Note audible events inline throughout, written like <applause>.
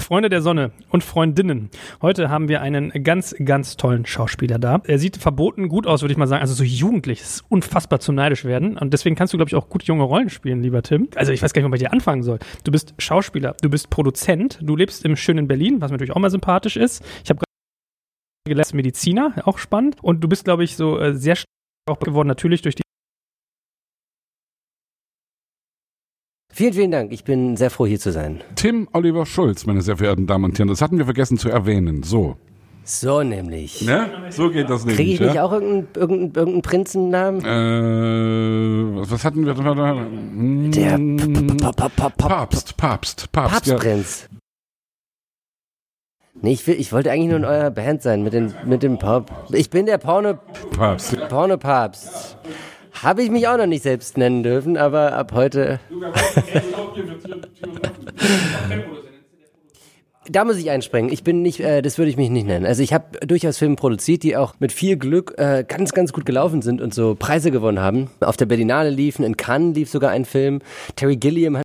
Freunde der Sonne und Freundinnen. Heute haben wir einen ganz, ganz tollen Schauspieler da. Er sieht verboten gut aus, würde ich mal sagen. Also so jugendlich. Das ist unfassbar zum neidisch werden. Und deswegen kannst du, glaube ich, auch gut junge Rollen spielen, lieber Tim. Also ich weiß gar nicht, wo ich dir anfangen soll. Du bist Schauspieler, du bist Produzent, du lebst im schönen Berlin, was mir natürlich auch mal sympathisch ist. Ich habe gelernt Mediziner, auch spannend. Und du bist, glaube ich, so äh, sehr stark geworden, natürlich durch die Vielen, vielen Dank. Ich bin sehr froh, hier zu sein. Tim Oliver Schulz, meine sehr verehrten Damen und Herren. Das hatten wir vergessen zu erwähnen. So. So nämlich. Ne? So geht das nämlich. Kriege ich nicht ja? auch irgendeinen, irgendeinen, irgendeinen Prinzennamen? Äh, was hatten wir da? Der Hm, Pa- pa- pa- pa- Papst, Papst, Papst. Ja. Papstprinz. Nee, ich, will, ich wollte eigentlich nur in eurer Band sein mit, den, mit dem Pop. Ich bin der Porno, Papst. Pornopapst. Habe ich mich auch noch nicht selbst nennen dürfen, aber ab heute. Da muss ich einspringen. Ich bin nicht, äh, das würde ich mich nicht nennen. Also ich habe durchaus Filme produziert, die auch mit viel Glück äh, ganz, ganz gut gelaufen sind und so Preise gewonnen haben. Auf der Berlinale liefen, in Cannes lief sogar ein Film. Terry Gilliam hat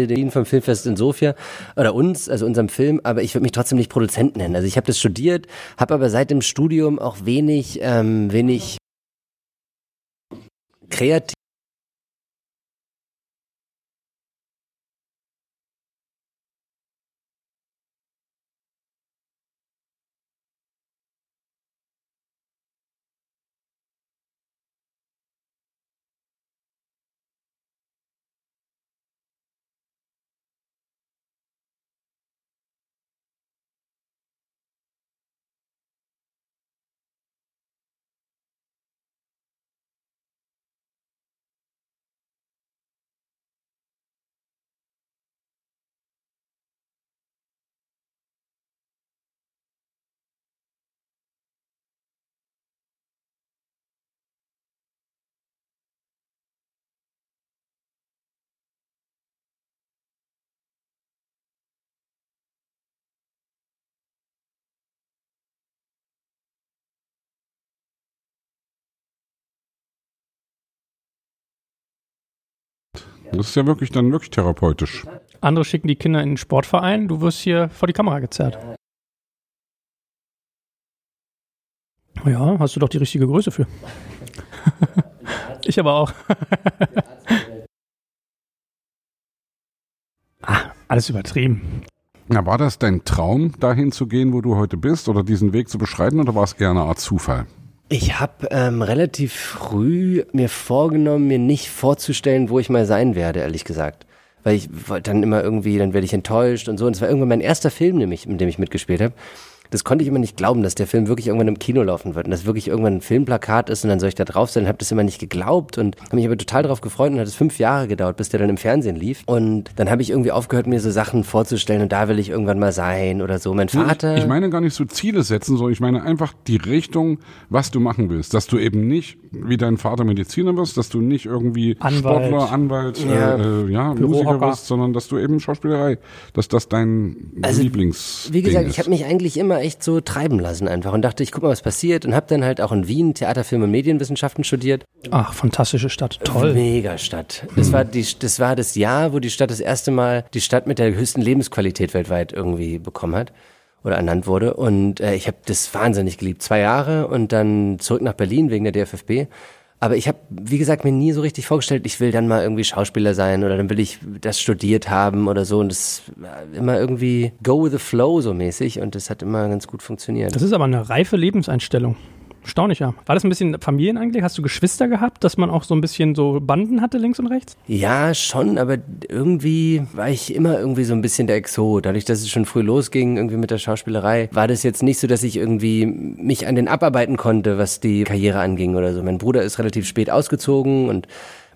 den vom Filmfest in Sofia oder uns, also unserem Film, aber ich würde mich trotzdem nicht Produzent nennen. Also ich habe das studiert, habe aber seit dem Studium auch wenig, ähm, wenig kreativ Das ist ja wirklich dann wirklich therapeutisch. Andere schicken die Kinder in den Sportverein, du wirst hier vor die Kamera gezerrt. Ja, hast du doch die richtige Größe für. <laughs> ich aber auch. <laughs> ah, alles übertrieben. Na, war das dein Traum, dahin zu gehen, wo du heute bist, oder diesen Weg zu beschreiten, oder war es eher eine Art Zufall? Ich habe ähm, relativ früh mir vorgenommen, mir nicht vorzustellen, wo ich mal sein werde, ehrlich gesagt. Weil ich wollte dann immer irgendwie, dann werde ich enttäuscht und so. Und es war irgendwann mein erster Film, nämlich, in dem ich mitgespielt habe. Das konnte ich immer nicht glauben, dass der Film wirklich irgendwann im Kino laufen wird und dass wirklich irgendwann ein Filmplakat ist und dann soll ich da drauf sein. Habe das immer nicht geglaubt und habe mich aber total darauf gefreut und hat es fünf Jahre gedauert, bis der dann im Fernsehen lief. Und dann habe ich irgendwie aufgehört, mir so Sachen vorzustellen und da will ich irgendwann mal sein oder so. Mein Vater. Ich, ich meine gar nicht so Ziele setzen, sondern ich meine einfach die Richtung, was du machen willst. Dass du eben nicht wie dein Vater Mediziner wirst, dass du nicht irgendwie Anwalt. Sportler, Anwalt, Ja. äh, äh, ja. Musiker wirst, sondern dass du eben Schauspielerei, dass das dein Also, Lieblings Wie gesagt, Ding ich ist. habe mich eigentlich immer echt so treiben lassen einfach und dachte, ich guck mal, was passiert und habe dann halt auch in Wien Theater, Film und Medienwissenschaften studiert. Ach, fantastische Stadt. Toll. Mega Stadt. Das war die, das war das Jahr, wo die Stadt das erste Mal die Stadt mit der höchsten Lebensqualität weltweit irgendwie bekommen hat oder ernannt wurde und äh, ich habe das wahnsinnig geliebt. Zwei Jahre und dann zurück nach Berlin wegen der DFFB. Aber ich habe, wie gesagt, mir nie so richtig vorgestellt, ich will dann mal irgendwie Schauspieler sein oder dann will ich das studiert haben oder so. Und das war immer irgendwie go with the flow so mäßig und das hat immer ganz gut funktioniert. Das ist aber eine reife Lebenseinstellung. Erstaunlich, ja. War das ein bisschen familienangelegenheit? Hast du Geschwister gehabt, dass man auch so ein bisschen so Banden hatte links und rechts? Ja, schon, aber irgendwie war ich immer irgendwie so ein bisschen der Exot. Dadurch, dass es schon früh losging, irgendwie mit der Schauspielerei, war das jetzt nicht so, dass ich irgendwie mich an den abarbeiten konnte, was die Karriere anging oder so. Mein Bruder ist relativ spät ausgezogen und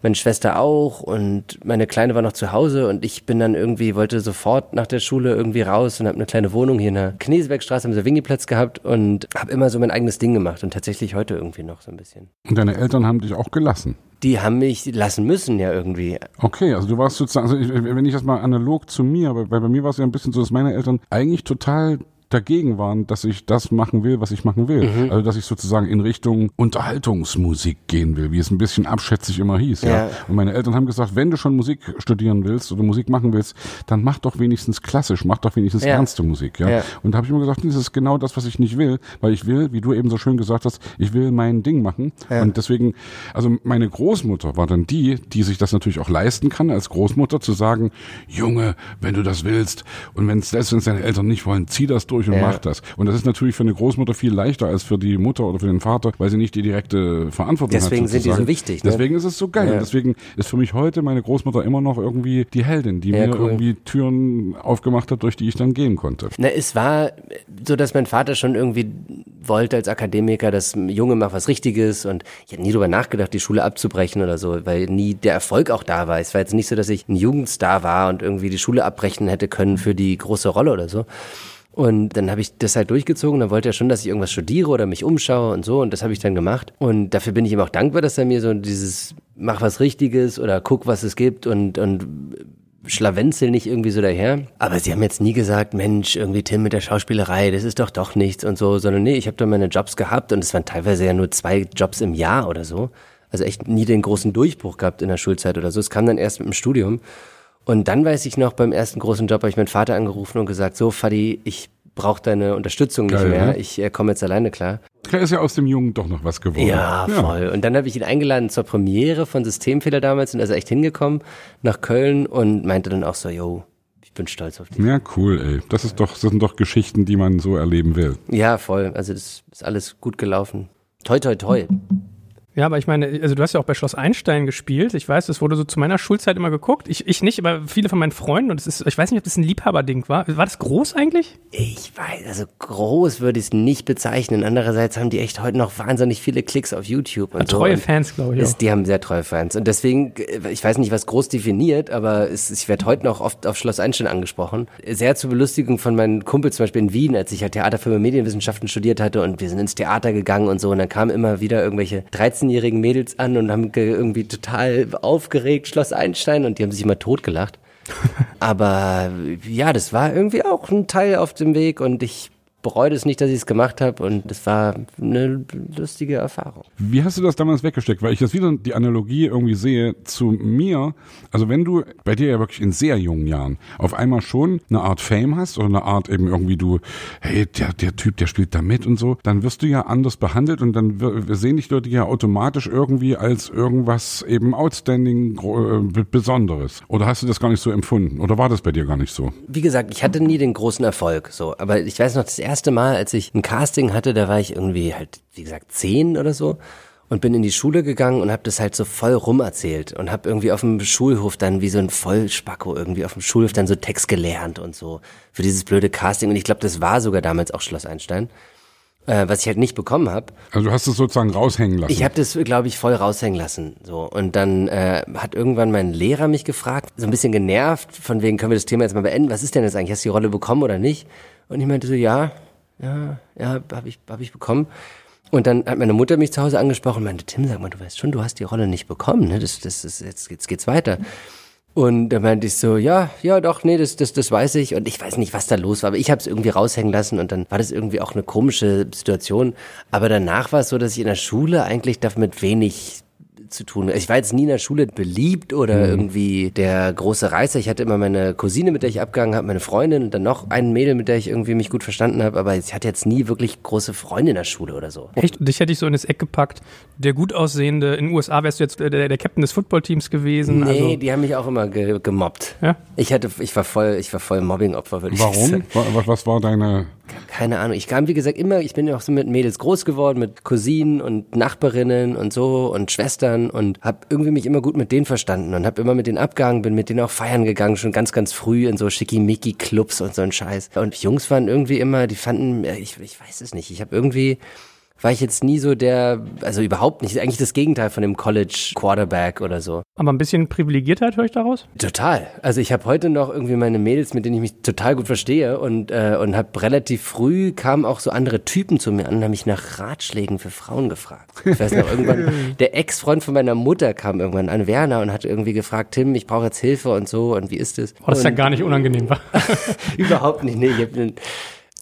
meine Schwester auch und meine Kleine war noch zu Hause und ich bin dann irgendwie, wollte sofort nach der Schule irgendwie raus und habe eine kleine Wohnung hier in der Knesebeckstraße am Savigny-Platz gehabt und habe immer so mein eigenes Ding gemacht und tatsächlich heute irgendwie noch so ein bisschen. Und deine Eltern haben dich auch gelassen. Die haben mich lassen müssen ja irgendwie. Okay, also du warst sozusagen, also ich, wenn ich das mal analog zu mir, weil bei mir war es ja ein bisschen so, dass meine Eltern eigentlich total dagegen waren, dass ich das machen will, was ich machen will. Mhm. Also dass ich sozusagen in Richtung Unterhaltungsmusik gehen will, wie es ein bisschen abschätzig immer hieß. Ja. Ja. Und meine Eltern haben gesagt, wenn du schon Musik studieren willst oder Musik machen willst, dann mach doch wenigstens klassisch, mach doch wenigstens Ja. ernste Musik. Ja. Ja. Und da habe ich immer gesagt, das ist genau das, was ich nicht will, weil ich will, wie du eben so schön gesagt hast, ich will mein Ding machen. Und deswegen, also meine Großmutter war dann die, die sich das natürlich auch leisten kann, als Großmutter zu sagen, Junge, wenn du das willst und wenn es deine Eltern nicht wollen, zieh das durch und Ja. mach das. Und das ist natürlich für eine Großmutter viel leichter als für die Mutter oder für den Vater, weil sie nicht die direkte Verantwortung Deswegen hat. sind die so wichtig, ne? Deswegen ist es so geil. Ja. Deswegen ist für mich heute meine Großmutter immer noch irgendwie die Heldin, die Ja, mir cool. irgendwie Türen aufgemacht hat, durch die ich dann gehen konnte. Na, es war so, dass mein Vater schon irgendwie wollte als Akademiker, dass ein Junge macht was Richtiges und ich habe nie drüber nachgedacht, die Schule abzubrechen oder so, weil nie der Erfolg auch da war. Es war jetzt nicht so, dass ich ein Jugendstar war und irgendwie die Schule abbrechen hätte können für die große Rolle oder so. Und dann habe ich das halt durchgezogen. Dann wollte er schon, dass ich irgendwas studiere oder mich umschaue und so. Und das habe ich dann gemacht. Und dafür bin ich ihm auch dankbar, dass er mir so dieses mach was Richtiges oder guck, was es gibt und, und schlawenzel nicht irgendwie so daher. Aber sie haben jetzt nie gesagt, Mensch, irgendwie Tim mit der Schauspielerei, das ist doch doch nichts und so, sondern nee, ich habe da meine Jobs gehabt und es waren teilweise ja nur zwei Jobs im Jahr oder so. Also echt nie den großen Durchbruch gehabt in der Schulzeit oder so. Es kam dann erst mit dem Studium. Und dann weiß ich noch, beim ersten großen Job habe ich meinen Vater angerufen und gesagt, so Fadi, ich brauche deine Unterstützung nicht Geil, mehr. ne? Ich äh, komme jetzt alleine klar. Da ist ja aus dem Jungen doch noch was geworden. Ja, voll. Und dann habe ich ihn eingeladen zur Premiere von Systemfehler damals und er ist echt hingekommen nach Köln und meinte dann auch so, yo, ich bin stolz auf dich. Ja, cool, ey. Das ist doch, das sind doch Geschichten, die man so erleben will. Ja, voll. Also das ist alles gut gelaufen. Toi, toi, toi. Ja, aber ich meine, also du hast ja auch bei Schloss Einstein gespielt. Ich weiß, das wurde so zu meiner Schulzeit immer geguckt. Ich, ich nicht, aber viele von meinen Freunden. Und es ist, ich weiß nicht, ob das ein Liebhaberding war. War das groß eigentlich? Ich weiß, also groß würde ich es nicht bezeichnen. Andererseits haben die echt heute noch wahnsinnig viele Klicks auf YouTube und so. Treue Fans, glaube ich. Ist, die haben sehr treue Fans. Und deswegen, äh, ich weiß nicht, was groß definiert, aber es, ich werde heute noch oft auf Schloss Einstein angesprochen. Sehr zur Belustigung von meinen Kumpels zum Beispiel in Wien, als ich halt Theater, Film und Medienwissenschaften studiert hatte und wir sind ins Theater gegangen und so. Und dann kamen immer wieder irgendwelche 13-jährigen Mädels an und haben ge- irgendwie total aufgeregt Schloss Einstein und die haben sich immer totgelacht. <laughs> Aber ja, das war irgendwie auch ein Teil auf dem Weg und ich bereue es nicht, dass ich es gemacht habe und das war eine lustige Erfahrung. Wie hast du das damals weggesteckt? Weil ich jetzt wieder die Analogie irgendwie sehe zu mir. Also wenn du bei dir ja wirklich in sehr jungen Jahren auf einmal schon eine Art Fame hast oder eine Art eben irgendwie du, hey, der, der Typ, der spielt da mit und so, dann wirst du ja anders behandelt und dann wir, sehen dich Leute ja automatisch irgendwie als irgendwas eben outstanding, äh, Besonderes. Oder hast du das gar nicht so empfunden? Oder war das bei dir gar nicht so? Wie gesagt, ich hatte nie den großen Erfolg, so. Aber ich weiß noch, das erste Mal, als ich ein Casting hatte, da war ich irgendwie halt, wie gesagt, zehn oder so. Und bin in die Schule gegangen und habe das halt so voll rumerzählt und habe irgendwie auf dem Schulhof dann wie so ein Vollspacko irgendwie auf dem Schulhof dann so Text gelernt und so für dieses blöde Casting. Und ich glaube, das war sogar damals auch Schloss Einstein, äh, was ich halt nicht bekommen habe. Also du hast es sozusagen raushängen lassen. Ich habe das, glaube ich, voll raushängen lassen. So und dann äh, hat irgendwann mein Lehrer mich gefragt, so ein bisschen genervt, von wegen können wir das Thema jetzt mal beenden. Was ist denn jetzt eigentlich? Hast du die Rolle bekommen oder nicht? Und ich meinte so, ja, ja, ja, habe ich, hab ich bekommen. Und dann hat meine Mutter mich zu Hause angesprochen und meinte, Tim, sag mal, du weißt schon, du hast die Rolle nicht bekommen, ne? Das, das ist jetzt, jetzt geht's weiter. Und da meinte ich so, ja, ja, doch, nee, das, das, das weiß ich. Und ich weiß nicht, was da los war, aber ich habe es irgendwie raushängen lassen und dann war das irgendwie auch eine komische Situation. Aber danach war es so, dass ich in der Schule eigentlich damit wenig zu tun. Ich war jetzt nie in der Schule beliebt oder irgendwie der große Reißer. Ich hatte immer meine Cousine, mit der ich abgegangen habe, meine Freundin und dann noch ein Mädel, mit der ich irgendwie mich gut verstanden habe. Aber ich hatte jetzt nie wirklich große Freunde in der Schule oder so. Echt? Dich hätte ich so in das Eck gepackt. Der gut aussehende, in den USA wärst du jetzt der, der Captain des Footballteams gewesen. Nee, also, die haben mich auch immer ge gemobbt. Ja? Ich hatte, ich war voll, ich war voll Mobbingopfer, würde ich Warum? sagen. Wa- Was, was war deine Keine Ahnung. Ich kam, wie gesagt, immer, ich bin ja auch so mit Mädels groß geworden, mit Cousinen und Nachbarinnen und so und Schwestern und habe irgendwie mich immer gut mit denen verstanden und habe immer mit denen abgehangen, bin mit denen auch feiern gegangen, schon ganz, ganz früh in so Schickimicki-Clubs und so ein Scheiß. Und Jungs waren irgendwie immer, die fanden, ich, ich weiß es nicht, ich habe irgendwie war ich jetzt nie so der, also überhaupt nicht, eigentlich das Gegenteil von dem College Quarterback oder so. aber ein bisschen Privilegiertheit höre ich daraus. Total. Also ich habe heute noch irgendwie meine Mädels, mit denen ich mich total gut verstehe und äh, und habe relativ früh kamen auch so andere Typen zu mir an, und haben mich nach Ratschlägen für Frauen gefragt. Ich weiß noch irgendwann <laughs> der Ex-Freund von meiner Mutter kam irgendwann an Werner und hat irgendwie gefragt, Tim, ich brauche jetzt Hilfe und so und wie ist es? Oh, das ist ja gar nicht unangenehm war. <laughs> überhaupt nicht. Nee, ich hab,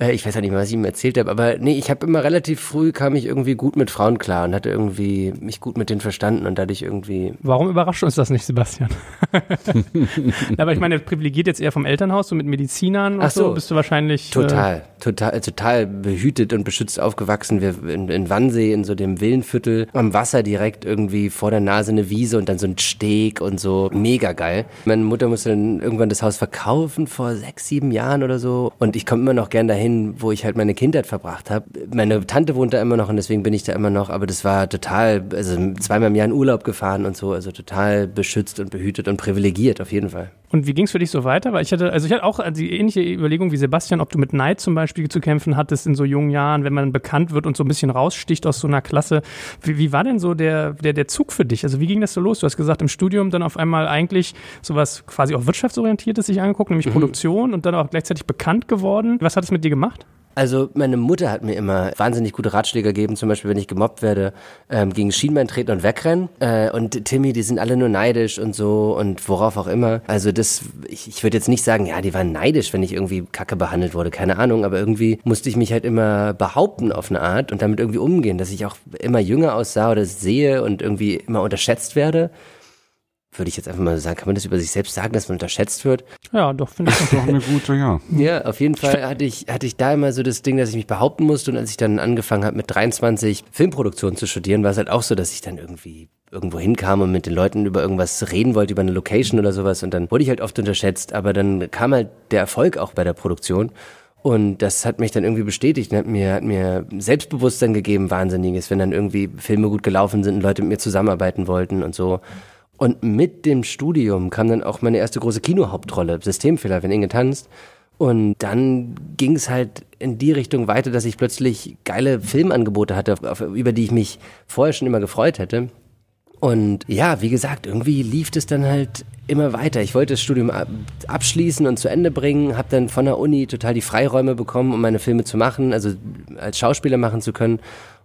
Äh, ich weiß auch nicht mehr, was ich ihm erzählt habe, aber nee, ich habe immer relativ früh kam ich irgendwie gut mit Frauen klar und hatte irgendwie mich gut mit denen verstanden und dadurch irgendwie. Warum überrascht uns das nicht, Sebastian? <laughs> aber ich meine, privilegiert jetzt eher vom Elternhaus, so mit Medizinern und Ach so, so, bist du wahrscheinlich. Total, äh, total, total behütet und beschützt aufgewachsen. Wir in, in Wannsee, in so dem Villenviertel, am Wasser direkt irgendwie vor der Nase eine Wiese und dann so ein Steg und so. Mega geil. Meine Mutter musste dann irgendwann das Haus verkaufen vor sechs, sieben Jahren oder so. Und ich komme immer noch gern dahin, wo ich halt meine Kindheit verbracht habe. Meine Tante wohnt da immer noch und deswegen bin ich da immer noch. Aber das war total, also zweimal im Jahr in Urlaub gefahren und so. Also total beschützt und behütet und privilegiert auf jeden Fall. Und wie ging es für dich so weiter? Weil ich hatte, also ich hatte auch die ähnliche Überlegung wie Sebastian, ob du mit Neid zum Beispiel zu kämpfen hattest in so jungen Jahren, wenn man bekannt wird und so ein bisschen raussticht aus so einer Klasse. Wie, wie war denn so der, der, der Zug für dich? Also wie ging das so los? Du hast gesagt, im Studium dann auf einmal eigentlich sowas quasi auch wirtschaftsorientiertes sich angeguckt, nämlich mhm. Produktion und dann auch gleichzeitig bekannt geworden. Was hat es mit dir gemacht? Also meine Mutter hat mir immer wahnsinnig gute Ratschläge gegeben, zum Beispiel wenn ich gemobbt werde, ähm, gegen Schienbein treten und wegrennen. Äh, und Timmy, die sind alle nur neidisch und so und worauf auch immer. Also das, ich, ich würde jetzt nicht sagen, ja, die waren neidisch, wenn ich irgendwie kacke behandelt wurde, keine Ahnung, aber irgendwie musste ich mich halt immer behaupten auf eine Art und damit irgendwie umgehen, dass ich auch immer jünger aussah oder sehe und irgendwie immer unterschätzt werde würde ich jetzt einfach mal sagen, kann man das über sich selbst sagen, dass man unterschätzt wird? Ja, doch, finde ich das doch eine gute, ja. <laughs> Ja, auf jeden Fall hatte ich, hatte ich da immer so das Ding, dass ich mich behaupten musste und als ich dann angefangen habe mit 23 Filmproduktion zu studieren, war es halt auch so, dass ich dann irgendwie irgendwo hinkam und mit den Leuten über irgendwas reden wollte, über eine Location oder sowas und dann wurde ich halt oft unterschätzt, aber dann kam halt der Erfolg auch bei der Produktion und das hat mich dann irgendwie bestätigt, hat mir, hat mir Selbstbewusstsein gegeben, wahnsinniges, wenn dann irgendwie Filme gut gelaufen sind und Leute mit mir zusammenarbeiten wollten und so. Und mit dem Studium kam dann auch meine erste große Kinohauptrolle, Systemfehler, wenn Inge tanzt. Und dann ging es halt in die Richtung weiter, dass ich plötzlich geile Filmangebote hatte, auf, über die ich mich vorher schon immer gefreut hätte. Und ja, wie gesagt, irgendwie lief es dann halt immer weiter. Ich wollte das Studium abschließen und zu Ende bringen, habe dann von der Uni total die Freiräume bekommen, um meine Filme zu machen, also als Schauspieler machen zu können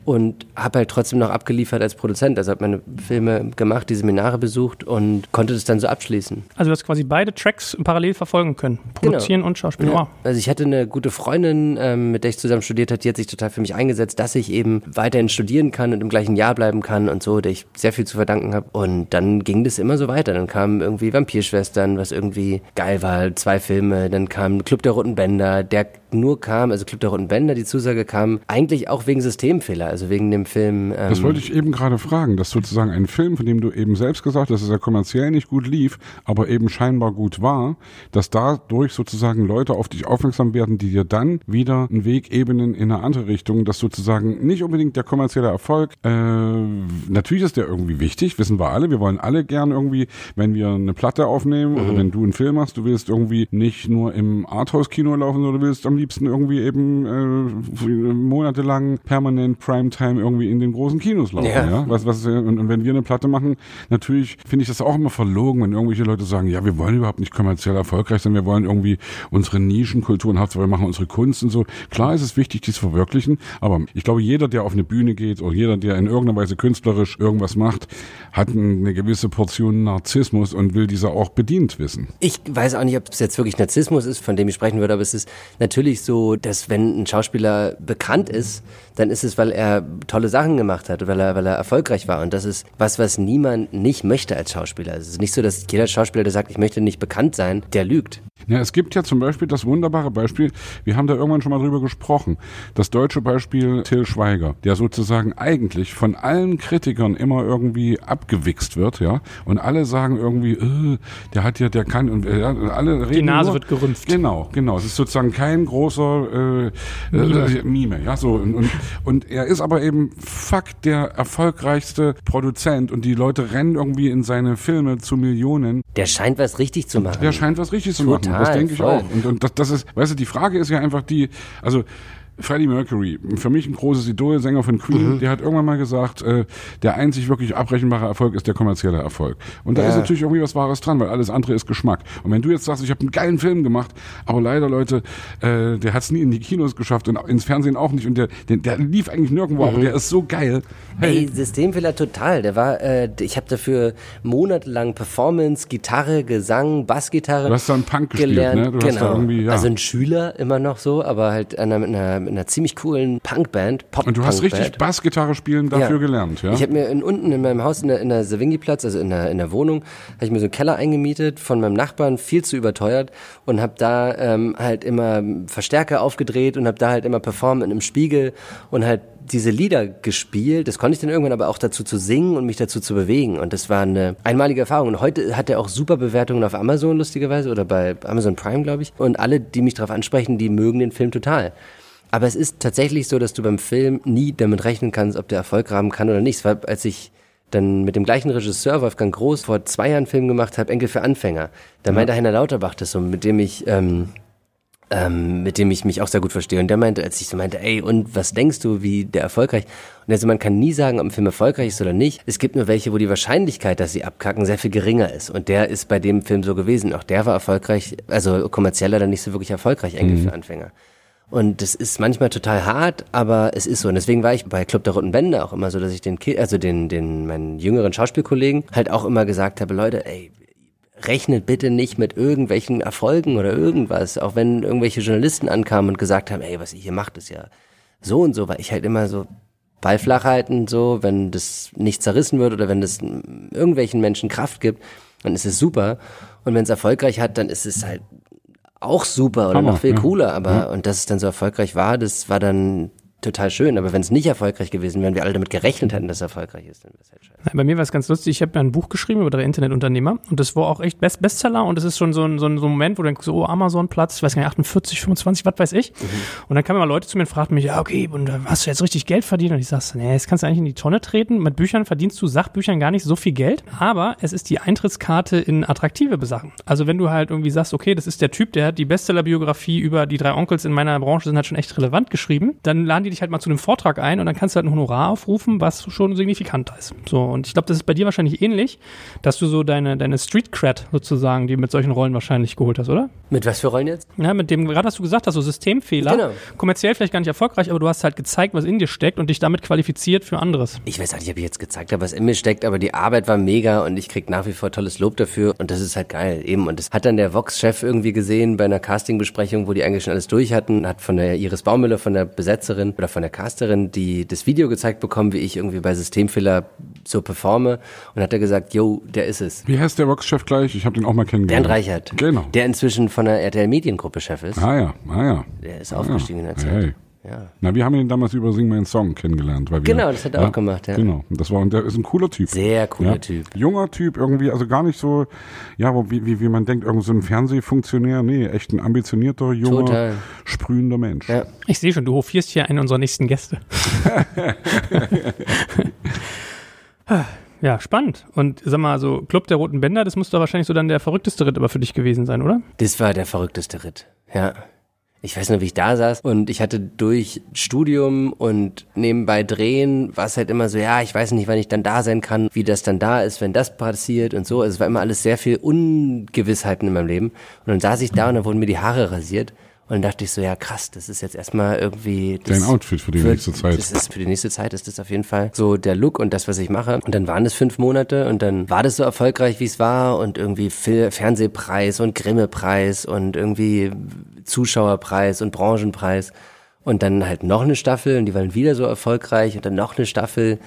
und habe halt trotzdem noch abgeliefert als Produzent. Also habe meine Filme gemacht, die Seminare besucht und konnte das dann so abschließen. Also du hast quasi beide Tracks parallel verfolgen können, produzieren genau. und Schauspiel. Ja. Also ich hatte eine gute Freundin, ähm, mit der ich zusammen studiert habe, die hat sich total für mich eingesetzt, dass ich eben weiterhin studieren kann und im gleichen Jahr bleiben kann und so, der ich sehr viel zu verdanken habe. Und dann ging das immer so weiter. Dann kamen irgendwie Vampirschwestern, was irgendwie geil war, zwei Filme. Dann kam Club der Roten Bänder, der nur kam, also Club der Roten Bänder, die Zusage kam, eigentlich auch wegen Systemfehler, also wegen dem Film. Ähm das wollte ich eben gerade fragen, dass sozusagen ein Film, von dem du eben selbst gesagt hast, dass er kommerziell nicht gut lief, aber eben scheinbar gut war, dass dadurch sozusagen Leute auf dich aufmerksam werden, die dir dann wieder einen Weg ebnen in eine andere Richtung, dass sozusagen nicht unbedingt der kommerzielle Erfolg, äh, natürlich ist der irgendwie wichtig, wissen wir alle, wir wollen alle gern irgendwie, wenn wir eine Platte aufnehmen mhm. oder wenn du einen Film machst, du willst irgendwie nicht nur im Arthouse-Kino laufen, sondern du willst am liebsten irgendwie eben äh, monatelang permanent Primetime irgendwie in den großen Kinos laufen. Ja. ja? Was, was, und, und wenn wir eine Platte machen, natürlich finde ich das auch immer verlogen, wenn irgendwelche Leute sagen, ja, wir wollen überhaupt nicht kommerziell erfolgreich sein, wir wollen irgendwie unsere Nischenkulturen haben, wir machen unsere Kunst und so. Klar ist es wichtig, dies zu verwirklichen, aber ich glaube, jeder, der auf eine Bühne geht oder jeder, der in irgendeiner Weise künstlerisch irgendwas macht, hat eine gewisse Portion Narzissmus und will dieser auch bedient wissen. Ich weiß auch nicht, ob es jetzt wirklich Narzissmus ist, von dem ich sprechen würde, aber es ist natürlich natürlich so, dass wenn ein Schauspieler bekannt ist, dann ist es, weil er tolle Sachen gemacht hat, weil er, weil er erfolgreich war. Und das ist was, was niemand nicht möchte als Schauspieler. Es ist nicht so, dass jeder Schauspieler, der sagt, ich möchte nicht bekannt sein, der lügt. Ja, es gibt ja zum Beispiel das wunderbare Beispiel, wir haben da irgendwann schon mal drüber gesprochen, das deutsche Beispiel Till Schweiger, der sozusagen eigentlich von allen Kritikern immer irgendwie abgewichst wird, ja, und alle sagen irgendwie, äh, der hat ja, der kann, und äh, alle reden Die Nase nur, wird gerümpft. Genau, genau, es ist sozusagen kein großer äh, Mime. Äh, Mime, ja, so, und, und, und er ist aber eben fuck der erfolgreichste Produzent und die Leute rennen irgendwie in seine Filme zu Millionen. Der scheint was richtig zu machen. Der scheint was richtig zu Total, machen. Das denke ich auch. Und, und das, das ist, weißt du, die Frage ist ja einfach die, also Freddie Mercury, für mich ein großes Idol, Sänger von Queen, Mhm. der hat irgendwann mal gesagt, äh, der einzig wirklich abrechenbare Erfolg ist der kommerzielle Erfolg. Und da Ja. ist natürlich irgendwie was Wahres dran, weil alles andere ist Geschmack. Und wenn du jetzt sagst, ich habe einen geilen Film gemacht, aber leider, Leute, äh, der hat es nie in die Kinos geschafft und ins Fernsehen auch nicht und der, der, der lief eigentlich nirgendwo, aber der ist so geil. Hey, Ey, Systemfehler total. Der war, äh, ich habe dafür monatelang Performance, Gitarre, Gesang, Bassgitarre Du hast da einen Punk gespielt, gelernt. ne? Du genau. da irgendwie, ja. Also ein Schüler immer noch so, aber halt einer, mit, einer, mit einer ziemlich coolen Punkband, Pop und du hast richtig. Bassgitarre spielen dafür Ja. gelernt, ja? Ich habe mir in, unten in meinem Haus in der, in der Savinghi-Platz, also in der, in der Wohnung, habe ich mir so einen Keller eingemietet von meinem Nachbarn, viel zu überteuert und habe da ähm, halt immer Verstärker aufgedreht und habe da halt immer performt in einem Spiegel und halt diese Lieder gespielt. Das konnte ich dann irgendwann aber auch dazu zu singen und mich dazu zu bewegen. Und das war eine einmalige Erfahrung. Und heute hat er auch super Bewertungen auf Amazon, lustigerweise, oder bei Amazon Prime, glaube ich. Und alle, die mich darauf ansprechen, die mögen den Film total. Aber es ist tatsächlich so, dass du beim Film nie damit rechnen kannst, ob der Erfolg haben kann oder nicht. Es war, als ich dann mit dem gleichen Regisseur, Wolfgang Groß, vor zwei Jahren einen Film gemacht habe, Enkel für Anfänger. Da meinte Heiner Lauterbach das so, mit dem ich, ähm, ähm, mit dem ich mich auch sehr gut verstehe. Und der meinte, als ich so meinte, ey, und was denkst du, wie der erfolgreich? Und also man kann nie sagen, ob ein Film erfolgreich ist oder nicht. Es gibt nur welche, wo die Wahrscheinlichkeit, dass sie abkacken, sehr viel geringer ist. Und der ist bei dem Film so gewesen. Auch der war erfolgreich, also kommerziell leider nicht so wirklich erfolgreich, Enkel für Anfänger. Und das ist manchmal total hart, aber es ist so. Und deswegen war ich bei Club der Roten Bände auch immer so, dass ich den, Ki also den, den, meinen jüngeren Schauspielkollegen halt auch immer gesagt habe, Leute, ey, rechnet bitte nicht mit irgendwelchen Erfolgen oder irgendwas. Auch wenn irgendwelche Journalisten ankamen und gesagt haben, ey, was ihr hier macht, ist ja so und so, weil ich halt immer so Ball flach halten, so, wenn das nicht zerrissen wird oder wenn das irgendwelchen Menschen Kraft gibt, dann ist es super. Und wenn es erfolgreich hat, dann ist es halt auch super oder Hammer, noch viel ja. cooler. Aber und dass es dann so erfolgreich war, das war dann total schön. Aber wenn es nicht erfolgreich gewesen wäre und wir alle damit gerechnet hätten, dass es erfolgreich ist, dann wäre es halt scheiße. Bei mir war es ganz lustig. Ich habe ja ein Buch geschrieben über drei Internetunternehmer und das war auch echt Best Bestseller und das ist schon so ein, so ein, so ein Moment, wo du denkst, so, oh, Amazon-Platz, ich weiß gar nicht, 48, 25, was weiß ich. Und dann kamen immer Leute zu mir und fragten mich, ja, okay, und äh, hast du jetzt richtig Geld verdient? Und ich sag, nee, das kannst du eigentlich in die Tonne treten. Mit Büchern verdienst du Sachbüchern gar nicht so viel Geld, aber es ist die Eintrittskarte in attraktive Sachen. Also wenn du halt irgendwie sagst, okay, das ist der Typ, der hat die Bestseller-Biografie über die drei Onkels in meiner Branche sind halt schon echt relevant geschrieben, dann laden die dich halt mal zu einem Vortrag ein und dann kannst du halt ein Honorar aufrufen, was schon signifikant ist. So, und ich glaube, das ist bei dir wahrscheinlich ähnlich, dass du so deine, deine Street Cred sozusagen, die mit solchen Rollen wahrscheinlich geholt hast, oder? Mit was für Rollen jetzt? Ja, mit dem, gerade was du gesagt hast, so Systemfehler. Genau. Kommerziell vielleicht gar nicht erfolgreich, aber du hast halt gezeigt, was in dir steckt und dich damit qualifiziert für anderes. Ich weiß auch nicht, ob ich jetzt gezeigt habe, was in mir steckt, aber die Arbeit war mega und ich krieg nach wie vor tolles Lob dafür und das ist halt geil eben. Und das hat dann der Vox-Chef irgendwie gesehen bei einer Castingbesprechung, wo die eigentlich schon alles durch hatten, hat von der Iris Baumüller, von der Besetzerin oder von der Casterin, die das Video gezeigt bekommen, wie ich irgendwie bei Systemfehler so performe und hat er gesagt, yo, der ist es. Wie heißt der Vox-Chef gleich? Ich habe den auch mal Bernd kennengelernt. Reichert. Genau. Der inzwischen von der RTL Mediengruppe Chef ist. Ah ja, ah ja. Der ist aufgestiegen in der Zeit. Hey. Ja. Na, wir haben ihn damals über Sing meinen Song kennengelernt. Weil wir, Genau, das hat er auch gemacht, ja. Genau, und das war, und der ist ein cooler Typ. Sehr cooler ja. Typ. Junger Typ irgendwie, also gar nicht so, ja, wo- wie, wie, wie man denkt, irgend so ein Fernsehfunktionär. Nee, echt ein ambitionierter, junger, Total. sprühender Mensch. Ja. Ich sehe schon, du hofierst hier einen unserer nächsten Gäste. <laughs> <laughs> ja, spannend. Und sag mal, so Club der Roten Bänder, das muss doch wahrscheinlich so dann der verrückteste Ritt aber für dich gewesen sein, oder? Das war der verrückteste Ritt. Ja. Ich weiß nur, wie ich da saß und ich hatte durch Studium und nebenbei Drehen, war es halt immer so, ja, ich weiß nicht, wann ich dann da sein kann, wie das dann da ist, wenn das passiert und so. Also es war immer alles sehr viel Ungewissheiten in meinem Leben. Und dann saß ich da und dann wurden mir die Haare rasiert. Und dann dachte ich so, ja krass, das ist jetzt erstmal irgendwie... Das Dein Outfit für die wird- nächste Zeit. Das ist für die nächste Zeit ist das auf jeden Fall so der Look und das, was ich mache. Und dann waren es fünf Monate und dann war das so erfolgreich, wie es war und irgendwie Fil- Fernsehpreis und Grimme-Preis und irgendwie Zuschauerpreis und Branchenpreis. Und dann halt noch eine Staffel und die waren wieder so erfolgreich und dann noch eine Staffel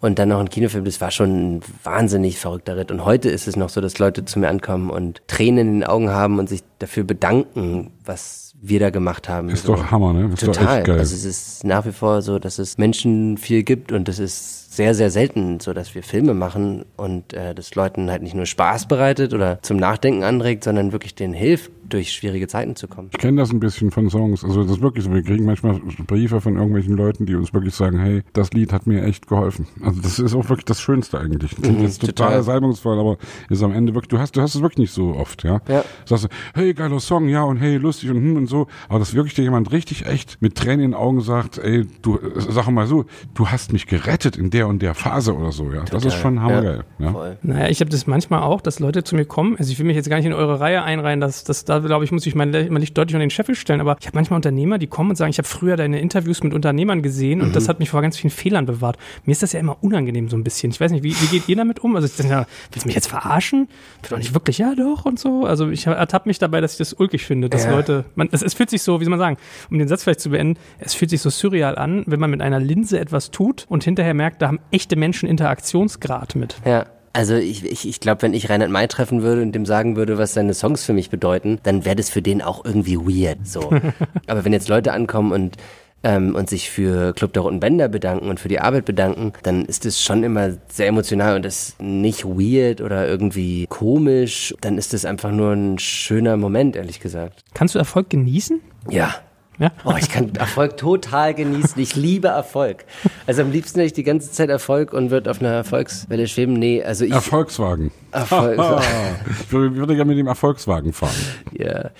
und dann noch ein Kinofilm. Das war schon ein wahnsinnig verrückter Ritt. Und heute ist es noch so, dass Leute zu mir ankommen und Tränen in den Augen haben und sich dafür bedanken, was wir da gemacht haben. Ist So. doch Hammer, ne? Ist doch Total. echt geil. Also es ist nach wie vor so, dass es Menschen viel gibt und das ist sehr, sehr selten so, dass wir Filme machen und äh, das Leuten halt nicht nur Spaß bereitet oder zum Nachdenken anregt, sondern wirklich denen hilft, durch schwierige Zeiten zu kommen. Ich kenne das ein bisschen von Songs. Also das ist wirklich so. Wir kriegen manchmal Briefe von irgendwelchen Leuten, die uns wirklich sagen, hey, das Lied hat mir echt geholfen. Also das ist auch wirklich das Schönste eigentlich. Das Mhm, ist total, total. salbungsvoll, aber ist am Ende wirklich, du hast, du hast es wirklich nicht so oft, ja. Ja. Sagst du, hey, geiler Song, ja, und hey, lustig und hm und so. Aber dass wirklich dir jemand richtig echt mit Tränen in den Augen sagt, ey, du, sag mal so, du hast mich gerettet in der und der Phase oder so, ja. Das ist schon hammergeil, ja. Voll. Naja, ich habe das manchmal auch, dass Leute zu mir kommen. Also ich will mich jetzt gar nicht in eure Reihe einreihen, dass, dass da glaube ich, muss ich mein, mein Licht deutlich unter den Scheffel stellen. Aber ich habe manchmal Unternehmer, die kommen und sagen, ich habe früher deine Interviews mit Unternehmern gesehen und das hat mich vor ganz vielen Fehlern bewahrt. Mir ist das ja immer unangenehm so ein bisschen. Ich weiß nicht, wie, wie geht ihr damit um? Also ich denke, ja, willst du mich jetzt verarschen? Doch nicht wirklich, ja doch und so. Also ich ertappe mich dabei, dass ich das ulkig finde, dass Ja. Leute, man, es, es fühlt sich so, wie soll man sagen, um den Satz vielleicht zu beenden, es fühlt sich so surreal an, wenn man mit einer Linse etwas tut und hinterher merkt, da haben echte Menschen Interaktionsgrad mit. Ja. Also ich, ich, ich glaube, wenn ich Reinhard May treffen würde und dem sagen würde, was seine Songs für mich bedeuten, dann wäre das für den auch irgendwie weird. So. <laughs> Aber wenn jetzt Leute ankommen und ähm, und sich für Club der Roten Bänder bedanken und für die Arbeit bedanken, dann ist es schon immer sehr emotional und ist nicht weird oder irgendwie komisch. Dann ist es einfach nur ein schöner Moment, ehrlich gesagt. Kannst du Erfolg genießen? Ja. Ja. Oh, ich kann Erfolg total genießen. Ich liebe Erfolg. Also am liebsten hätte ich die ganze Zeit Erfolg und würde auf einer Erfolgswelle schweben. Nee, also ich Erfolgswagen. Erfolg. <laughs> ich würde, würde gerne mit dem Erfolgswagen fahren. Ja.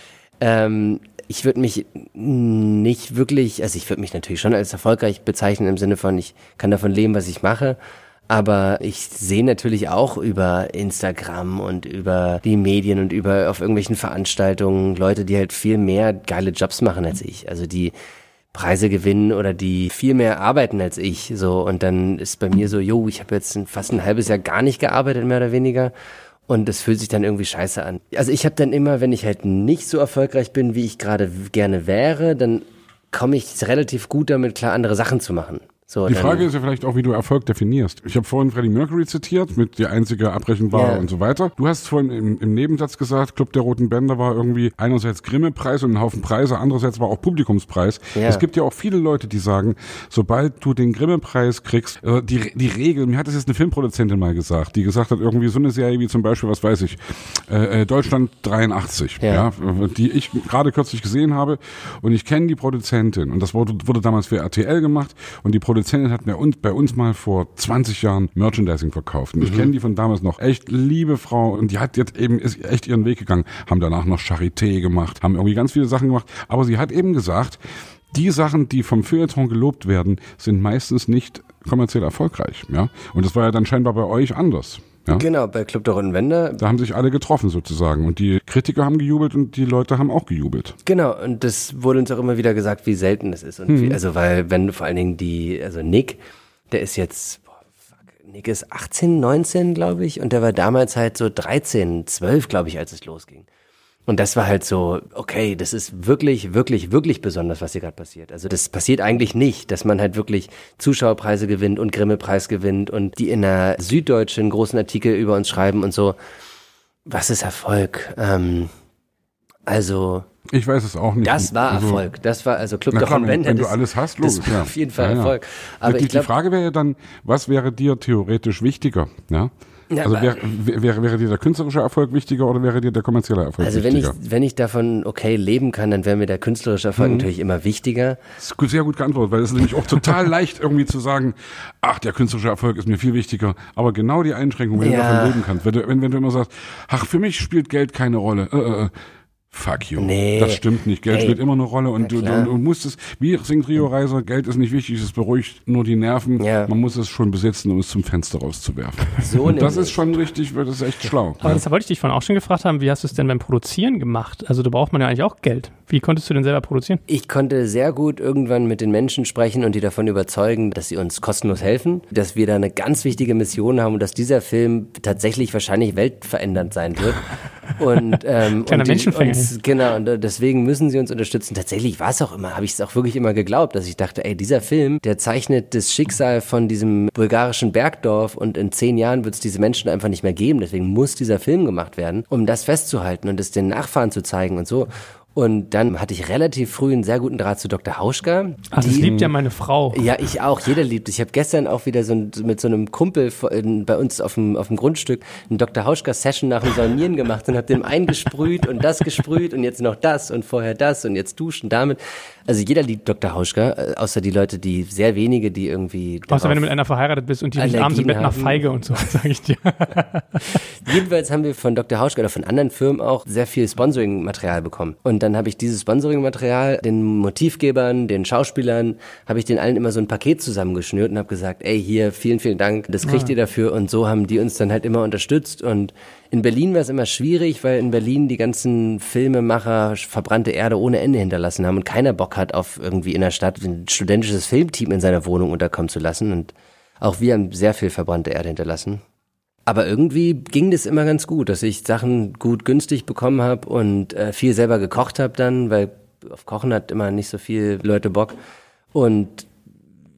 Ähm, ich würde mich nicht wirklich, also ich würde mich natürlich schon als erfolgreich bezeichnen im Sinne von, ich kann davon leben, was ich mache. Aber ich sehe natürlich auch über Instagram und über die Medien und über auf irgendwelchen Veranstaltungen Leute, die halt viel mehr geile Jobs machen als ich. Also die Preise gewinnen oder die viel mehr arbeiten als ich. So und dann ist bei mir so, jo, ich habe jetzt fast ein halbes Jahr gar nicht gearbeitet, mehr oder weniger. Und das fühlt sich dann irgendwie scheiße an. Also ich habe dann immer, wenn ich halt nicht so erfolgreich bin, wie ich gerade gerne wäre, dann komme ich relativ gut damit klar, andere Sachen zu machen. So, Die Frage ist ja vielleicht auch, wie du Erfolg definierst. Ich habe vorhin Freddie Mercury zitiert mit die einzige abbrechenbare Ja. und so weiter. Du hast vorhin im, im Nebensatz gesagt, Club der Roten Bänder war irgendwie einerseits Grimme-Preis und ein Haufen Preise, andererseits war auch Publikumspreis. Ja. Es gibt ja auch viele Leute, die sagen, sobald du den Grimme-Preis kriegst, äh, die, die Regel, mir hat das jetzt eine Filmproduzentin mal gesagt, die gesagt hat, irgendwie so eine Serie wie zum Beispiel, was weiß ich, äh, äh, Deutschland 83, ja, Ja. die ich gerade kürzlich gesehen habe und ich kenne die Produzentin und das wurde, wurde damals für RTL gemacht und die Produzentin hat mir uns, bei uns mal vor 20 Jahren Merchandising verkauft und ich kenne die von damals noch. Echt liebe Frau und die hat jetzt eben, ist echt ihren Weg gegangen, haben danach noch Charité gemacht, haben irgendwie ganz viele Sachen gemacht, aber sie hat eben gesagt, die Sachen, die vom Feuilleton gelobt werden, sind meistens nicht kommerziell erfolgreich, ja. Und das war ja dann scheinbar bei euch anders. Ja? Genau, bei Club der Runden Wände. Da haben sich alle getroffen sozusagen und die Kritiker haben gejubelt und die Leute haben auch gejubelt. Genau, und das wurde uns auch immer wieder gesagt, wie selten es ist. Und wie, also, weil, wenn vor allen Dingen die, also Nick, der ist jetzt, boah, fuck, Nick ist 18, 19, glaube ich, und der war damals halt so 13, 12, glaube ich, als es losging. Und das war halt so, okay, das ist wirklich, wirklich, wirklich besonders, was hier gerade passiert. Also das passiert eigentlich nicht, dass man halt wirklich Zuschauerpreise gewinnt und Grimme-Preis gewinnt und die in der Süddeutschen großen Artikel über uns schreiben und so. Was ist Erfolg? Ähm, also Ich weiß es auch nicht. das war Also, Erfolg. Das war also Club der klar, wenn, wenn du das- alles hast, das logisch. war ja. auf jeden Fall Ja, ja. Erfolg. Aber ich glaube, die Frage wäre ja dann, was wäre dir theoretisch wichtiger? Ja? Ja, also wäre, wäre, wäre dir der künstlerische Erfolg wichtiger oder wäre dir der kommerzielle Erfolg also wenn ich, wichtiger? wenn ich davon okay leben kann, dann wäre mir der künstlerische Erfolg Mhm. natürlich immer wichtiger. Das ist gut- sehr gut geantwortet, weil es ist nämlich auch total <laughs> leicht irgendwie zu sagen, ach, der künstlerische Erfolg ist mir viel wichtiger. Aber genau die Einschränkung, wenn du Ja. davon leben kannst, wenn du, wenn, wenn du immer sagst, ach, für mich spielt Geld keine Rolle. Äh, äh, äh. Fuck you. Nee. Das stimmt nicht. Geld Ey. spielt immer eine Rolle und du, du, du musst es, wie singt Rio Reiser, Geld ist nicht wichtig, es beruhigt nur die Nerven. Ja. Man muss es schon besitzen, um es zum Fenster rauszuwerfen. <laughs> So und das ist schon richtig, das ist echt schlau. Aber das wollte ich dich vorhin auch schon gefragt haben, wie hast du es denn beim Produzieren gemacht? Also da braucht man ja eigentlich auch Geld. Wie konntest du denn selber produzieren? Ich konnte sehr gut irgendwann mit den Menschen sprechen und die davon überzeugen, dass sie uns kostenlos helfen, dass wir da eine ganz wichtige Mission haben und dass dieser Film tatsächlich wahrscheinlich weltverändernd sein wird. <laughs> Und, ähm, Kleiner und die- Menschenfänger. Genau, und deswegen müssen sie uns unterstützen. Tatsächlich war es auch immer, habe ich es auch wirklich immer geglaubt, dass ich dachte, ey, dieser Film, der zeichnet das Schicksal von diesem bulgarischen Bergdorf und in zehn Jahren wird es diese Menschen einfach nicht mehr geben. Deswegen muss dieser Film gemacht werden, um das festzuhalten und es den Nachfahren zu zeigen und so. Und dann hatte ich relativ früh einen sehr guten Draht zu Dr. Hauschka. Ach, das die- liebt ja meine Frau. ja, ich auch. Jeder liebt. Ich habe gestern auch wieder so ein, mit so einem Kumpel bei uns auf dem, auf dem Grundstück eine Dr. Hauschka-Session nach dem Saunieren gemacht und habe dem eingesprüht und das gesprüht und jetzt noch das und vorher das und jetzt duschen damit. Also jeder liebt Dr. Hauschka, äh, außer die Leute, die sehr wenige, die irgendwie. Außer wenn du mit einer verheiratet bist und die Allergien abends im Bett nach. Feige und so, <laughs> sage ich dir. Jedenfalls haben wir von Dr. Hauschka oder von anderen Firmen auch sehr viel Sponsoring-Material bekommen. Und dann habe ich dieses Sponsoring-Material den Motivgebern, den Schauspielern, habe ich den allen immer so ein Paket zusammengeschnürt und habe gesagt, ey, hier, vielen, vielen Dank, das kriegt ihr dafür. Und so haben die uns dann halt immer unterstützt. Und in Berlin war es immer schwierig, weil in Berlin die ganzen Filmemacher verbrannte Erde ohne Ende hinterlassen haben und keiner Bock hat, auf irgendwie in der Stadt ein studentisches Filmteam in seiner Wohnung unterkommen zu lassen. Und auch wir haben sehr viel verbrannte Erde hinterlassen. Aber irgendwie ging das immer ganz gut, dass ich Sachen gut günstig bekommen habe und äh, viel selber gekocht habe dann, weil auf Kochen hat immer nicht so viel Leute Bock. Und